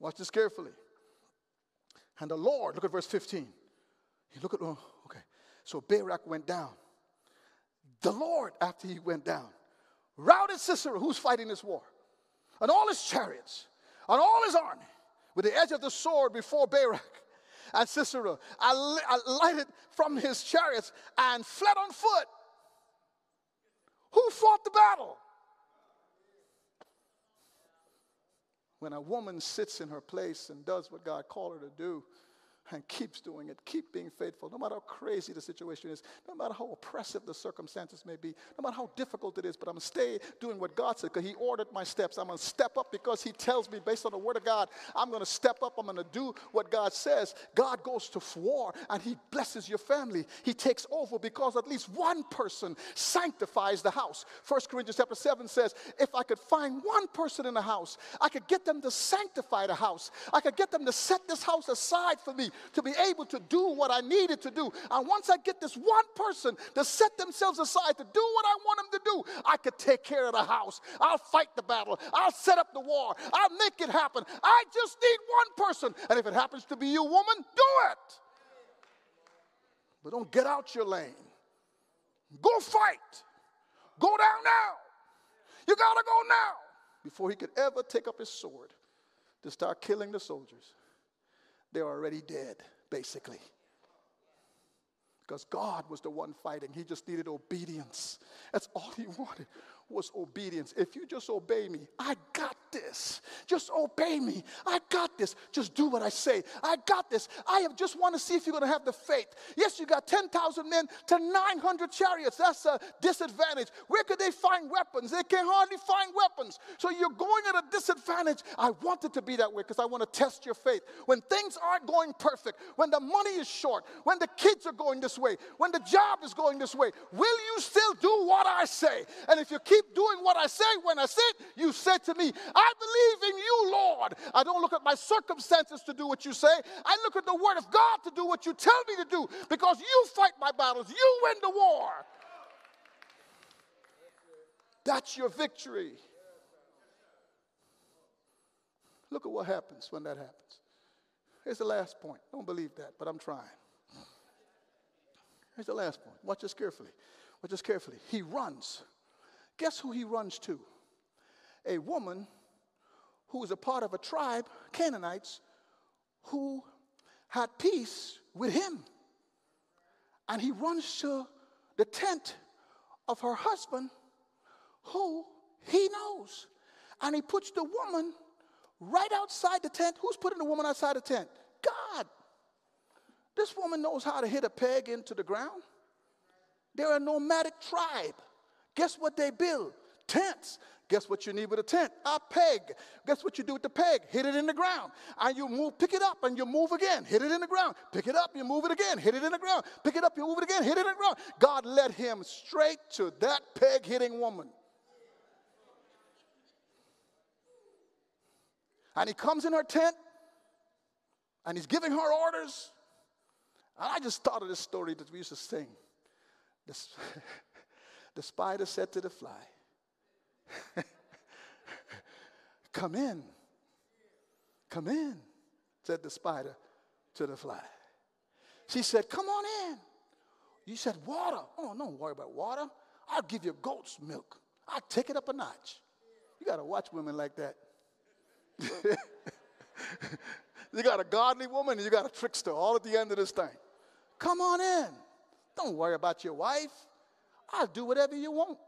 A: Watch this carefully. And the Lord, look at verse 15. You look at, oh, okay. So Barak went down. The Lord, after he went down, routed Sisera, who's fighting this war, and all his chariots, and all his army, with the edge of the sword before Barak and Sisera, alighted from his chariots and fled on foot. Who fought the battle? When a woman sits in her place and does what God called her to do, and keeps doing it, keep being faithful, no matter how crazy the situation is, no matter how oppressive the circumstances may be, no matter how difficult it is, but I'm gonna stay doing what God said because He ordered my steps. I'm gonna step up because He tells me based on the Word of God, I'm gonna step up, I'm gonna do what God says. God goes to war and He blesses your family. He takes over because at least one person sanctifies the house. First Corinthians chapter 7 says, if I could find one person in the house, I could get them to sanctify the house. I could get them to set this house aside for me to be able to do what I needed to do. And once I get this one person to set themselves aside to do what I want them to do, I could take care of the house. I'll fight the battle. I'll set up the war. I'll make it happen. I just need one person. And if it happens to be you, woman, do it. But don't get out your lane. Go fight. Go down now. You got to go now before he could ever take up his sword to start killing the soldiers they're already dead, basically. Because God was the one fighting. He just needed obedience. That's all he *laughs* wanted was obedience. If you just obey me, I got this. Just obey me. I got this. Just do what I say. I got this. I have just want to see if you're going to have the faith. Yes, you got 10,000 men to 900 chariots. That's a disadvantage. Where could they find weapons? They can hardly find weapons. So you're going at a disadvantage. I want it to be that way because I want to test your faith. When things aren't going perfect, when the money is short, when the kids are going this way, when the job is going this way, will you still do what I say? And if you keep doing what I say when I sit, you said to me, I believe in you, Lord. I don't look at my circumstances to do what you say. I look at the word of God to do what you tell me to do because you fight my battles. You win the war. That's your victory. Look at what happens when that happens. Here's the last point. Don't believe that, but I'm trying. Here's the last point. Watch this carefully. Watch this carefully. He runs Guess who he runs to? A woman who was a part of a tribe, Canaanites, who had peace with him. And he runs to the tent of her husband, who he knows. And he puts the woman right outside the tent. Who's putting the woman outside the tent? God. This woman knows how to hit a peg into the ground. They're a nomadic tribe. Guess what they build? Tents. Guess what you need with a tent? A peg. Guess what you do with the peg? Hit it in the ground. And you move, pick it up and you move again. Hit it in the ground. Pick it up, you move it again. Hit it in the ground. Pick it up, you move it again. Hit it in the ground. God led him straight to that peg hitting woman. And he comes in her tent and he's giving her orders. And I just thought of this story that we used to sing. This *laughs* The spider said to the fly, *laughs* Come in. Come in, said the spider to the fly. She said, Come on in. You said, Water. Oh, don't worry about water. I'll give you goat's milk. I'll take it up a notch. You got to watch women like that. *laughs* you got a godly woman and you got a trickster all at the end of this thing. Come on in. Don't worry about your wife. I'll do whatever you want.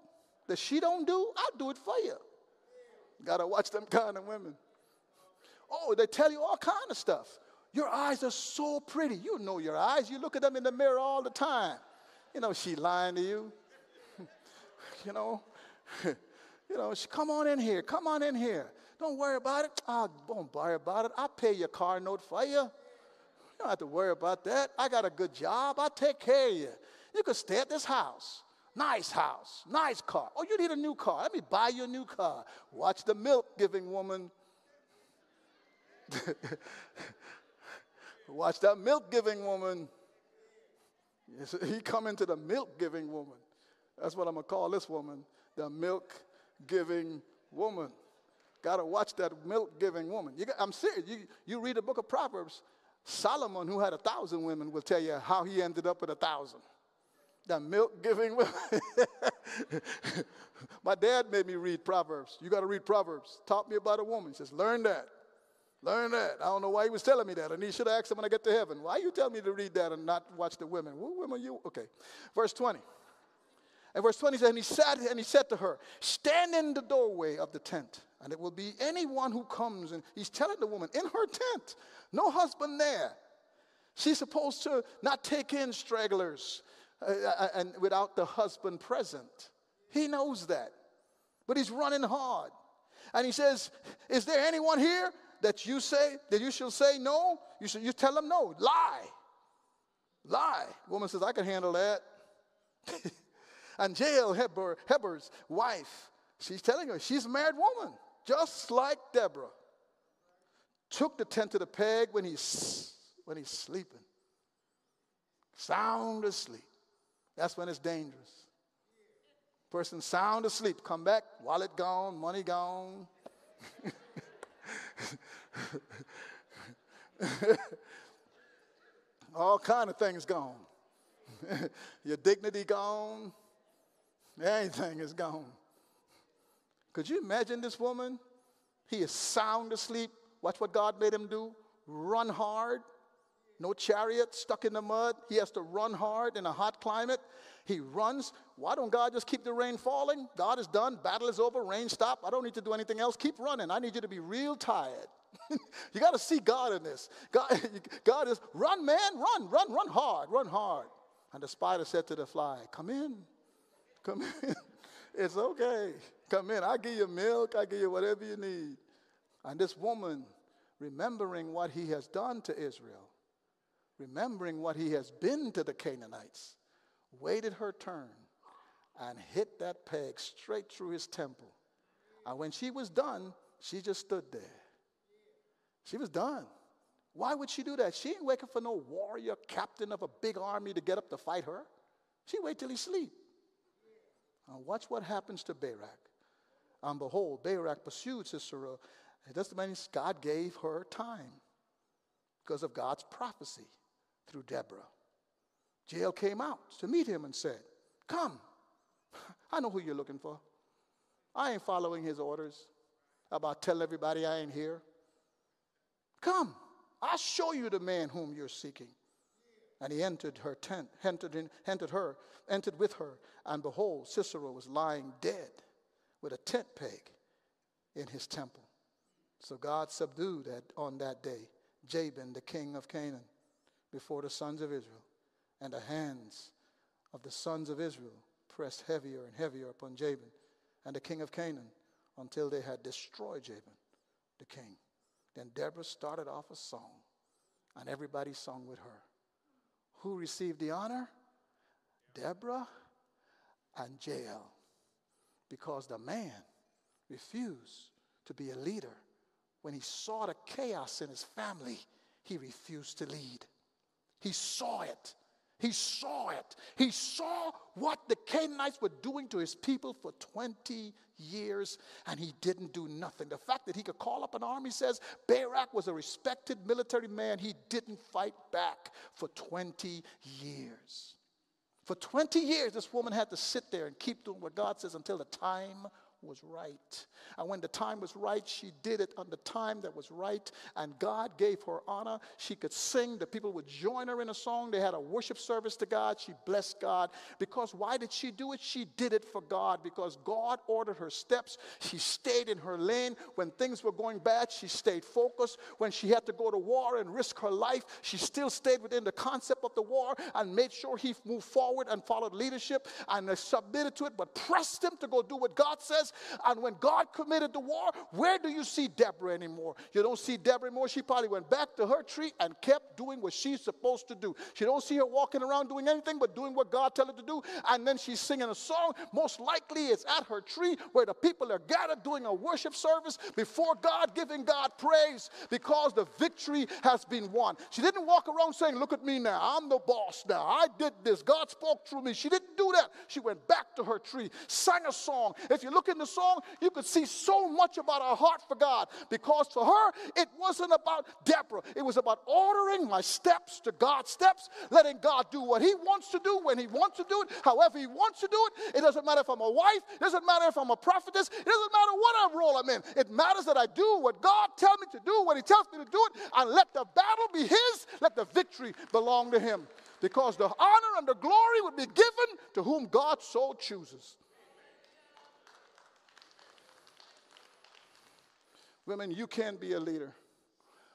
A: That she don't do, I'll do it for you. Gotta watch them *laughs* kind of women. Oh, they tell you all kind of stuff. Your eyes are so pretty. You know your eyes. You look at them in the mirror all the time. You know, she lying to you. *laughs* you know, *laughs* you know, she, come on in here. Come on in here. Don't worry about it. I don't worry about it. I'll pay your car note for you. You don't have to worry about that. I got a good job. I'll take care of you. You can stay at this house. Nice house, nice car. Oh, you need a new car. Let me buy you a new car. Watch the milk giving woman. *laughs* Watch that milk giving woman. He come into the milk giving woman. That's what I'm gonna call this woman, the milk giving woman. Gotta watch that milk giving woman. Got, I'm serious. You, you read the book of Proverbs, Solomon, who had a thousand women, will tell you how he ended up with a thousand. The milk giving. *laughs* My dad made me read Proverbs. You got to read Proverbs. Taught me about a woman. He says, learn that. Learn that. I don't know why he was telling me that. And he should have asked him when I get to heaven, why you tell me to read that and not watch the women? What women you? Okay. Verse 20. And verse 20 says, and he sat and he said to her, Stand in the doorway of the tent, and it will be anyone who comes. And he's telling the woman, in her tent, no husband there. She's supposed to not take in stragglers uh, uh and without the husband present. He knows that. But he's running hard. And he says, Is there anyone here? that you say, that you shall say no, you should you tell them no. Lie. Lie. The woman says, I can handle that. *laughs* and Jael Heber, Heber's wife, she's telling her, she's a married woman, just like Deborah. Took the tent to the peg when he's when he's sleeping. Sound asleep. That's when it's dangerous. Person sound asleep, come back, wallet gone, money gone. *laughs* All kind of things gone. *laughs* Your dignity gone. Anything is gone. Could you imagine this woman? He is sound asleep. Watch what God made him do. Run hard. No chariot stuck in the mud. He has to run hard in a hot climate. He runs. Why don't God just keep the rain falling? God is done. Battle is over. Rain stop. I don't need to do anything else. Keep running. I need you to be real tired. *laughs* you got to see God in this. God, *laughs* God is, run, man, run, run, run hard, run hard. And the spider said to the fly, Come in, come *laughs* in. it's okay. Come in. I'll give you milk, I'll give you whatever you need. And this woman, remembering what he has done to Israel, remembering what he has been to the Canaanites, waited her turn and hit that peg straight through his temple. And when she was done, she just stood there. She was done. Why would she do that? She ain't waiting for no warrior captain of a big army to get up to fight her. She wait till he sleep. Now watch what happens to Barak. And behold, Barak pursued Sisera. It doesn't mean God gave her time because of God's prophecy through Deborah. Jael came out to meet him and said, Come, *laughs* I know who you're looking for. I ain't following his orders about telling everybody I ain't here. Come, I'll show you the man whom you're seeking. And he entered her tent, entered, in, entered her, entered with her, and behold, Sisera was lying dead with a tent peg in his temple. So God subdued on that day Jabin, the king of Canaan, before the sons of Israel, and the hands of the sons of Israel pressed heavier and heavier upon Jabin and the king of Canaan until they had destroyed Jabin, the king. Then Deborah started off a song, and everybody sung with her. Who received the honor? Deborah and Jael, because the man refused to be a leader. When he saw the chaos in his family, he refused to lead. He saw it. He saw it. He saw what the Canaanites were doing to his people for 20 years, and he didn't do nothing. The fact that he could call up an army says Barak was a respected military man. He didn't fight back for 20 years. For 20 years, this woman had to sit there and keep doing what God says until the time was right. And when the time was right, she did it on the time that was right. And God gave her honor. She could sing. The people would join her in a song. They had a worship service to God. She blessed God. Because why did she do it? She did it for God because God ordered her steps. She stayed in her lane. When things were going bad, she stayed focused. When she had to go to war and risk her life, she still stayed within the concept of the war and made sure he moved forward and followed leadership and submitted to it, but pressed him to go do what God says. And when God committed the war, where do you see Deborah anymore? You don't see Deborah anymore. She probably went back to her tree and kept doing what she's supposed to do. She don't see her walking around doing anything but doing what God tells her to do. And then she's singing a song. Most likely it's at her tree where the people are gathered doing a worship service before God, giving God praise because the victory has been won. She didn't walk around saying, Look at me now. I'm the boss now. I did this. God spoke through me. She didn't do that. She went back to her tree, sang a song. If you look in the song, you could see so much about her heart for God because for her, it wasn't about Deborah. It was about ordering my steps to God's steps, letting God do what He wants to do when He wants to do it, however He wants to do it. It doesn't matter if I'm a wife, it doesn't matter if I'm a prophetess, it doesn't matter what role I'm in. It matters that I do what God tells me to do when He tells me to do it, and let the battle be His, let the victory belong to Him because the honor and the glory would be given to whom God so chooses. Women, you can be a leader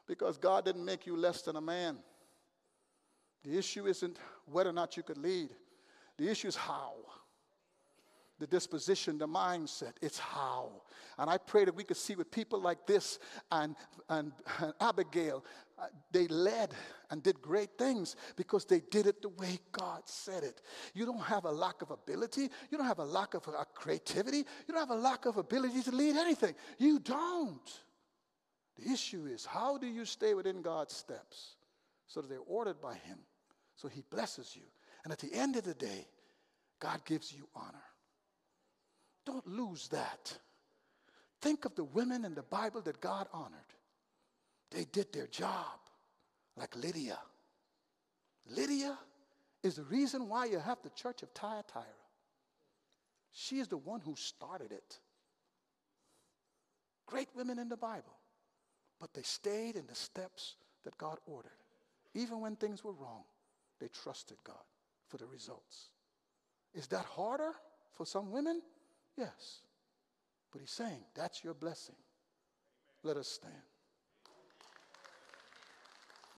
A: because God didn't make you less than a man. The issue isn't whether or not you could lead, the issue is how. The disposition, the mindset, it's how. And I pray that we could see with people like this and, and, and Abigail, uh, they led and did great things because they did it the way God said it. You don't have a lack of ability, you don't have a lack of uh, creativity, you don't have a lack of ability to lead anything. You don't. The issue is how do you stay within God's steps so that they're ordered by Him, so He blesses you. And at the end of the day, God gives you honor. Don't lose that. Think of the women in the Bible that God honored. They did their job, like Lydia. Lydia is the reason why you have the church of Thyatira. She is the one who started it. Great women in the Bible, but they stayed in the steps that God ordered. Even when things were wrong, they trusted God for the results. Is that harder for some women? Yes. But he's saying, that's your blessing. Let us stand.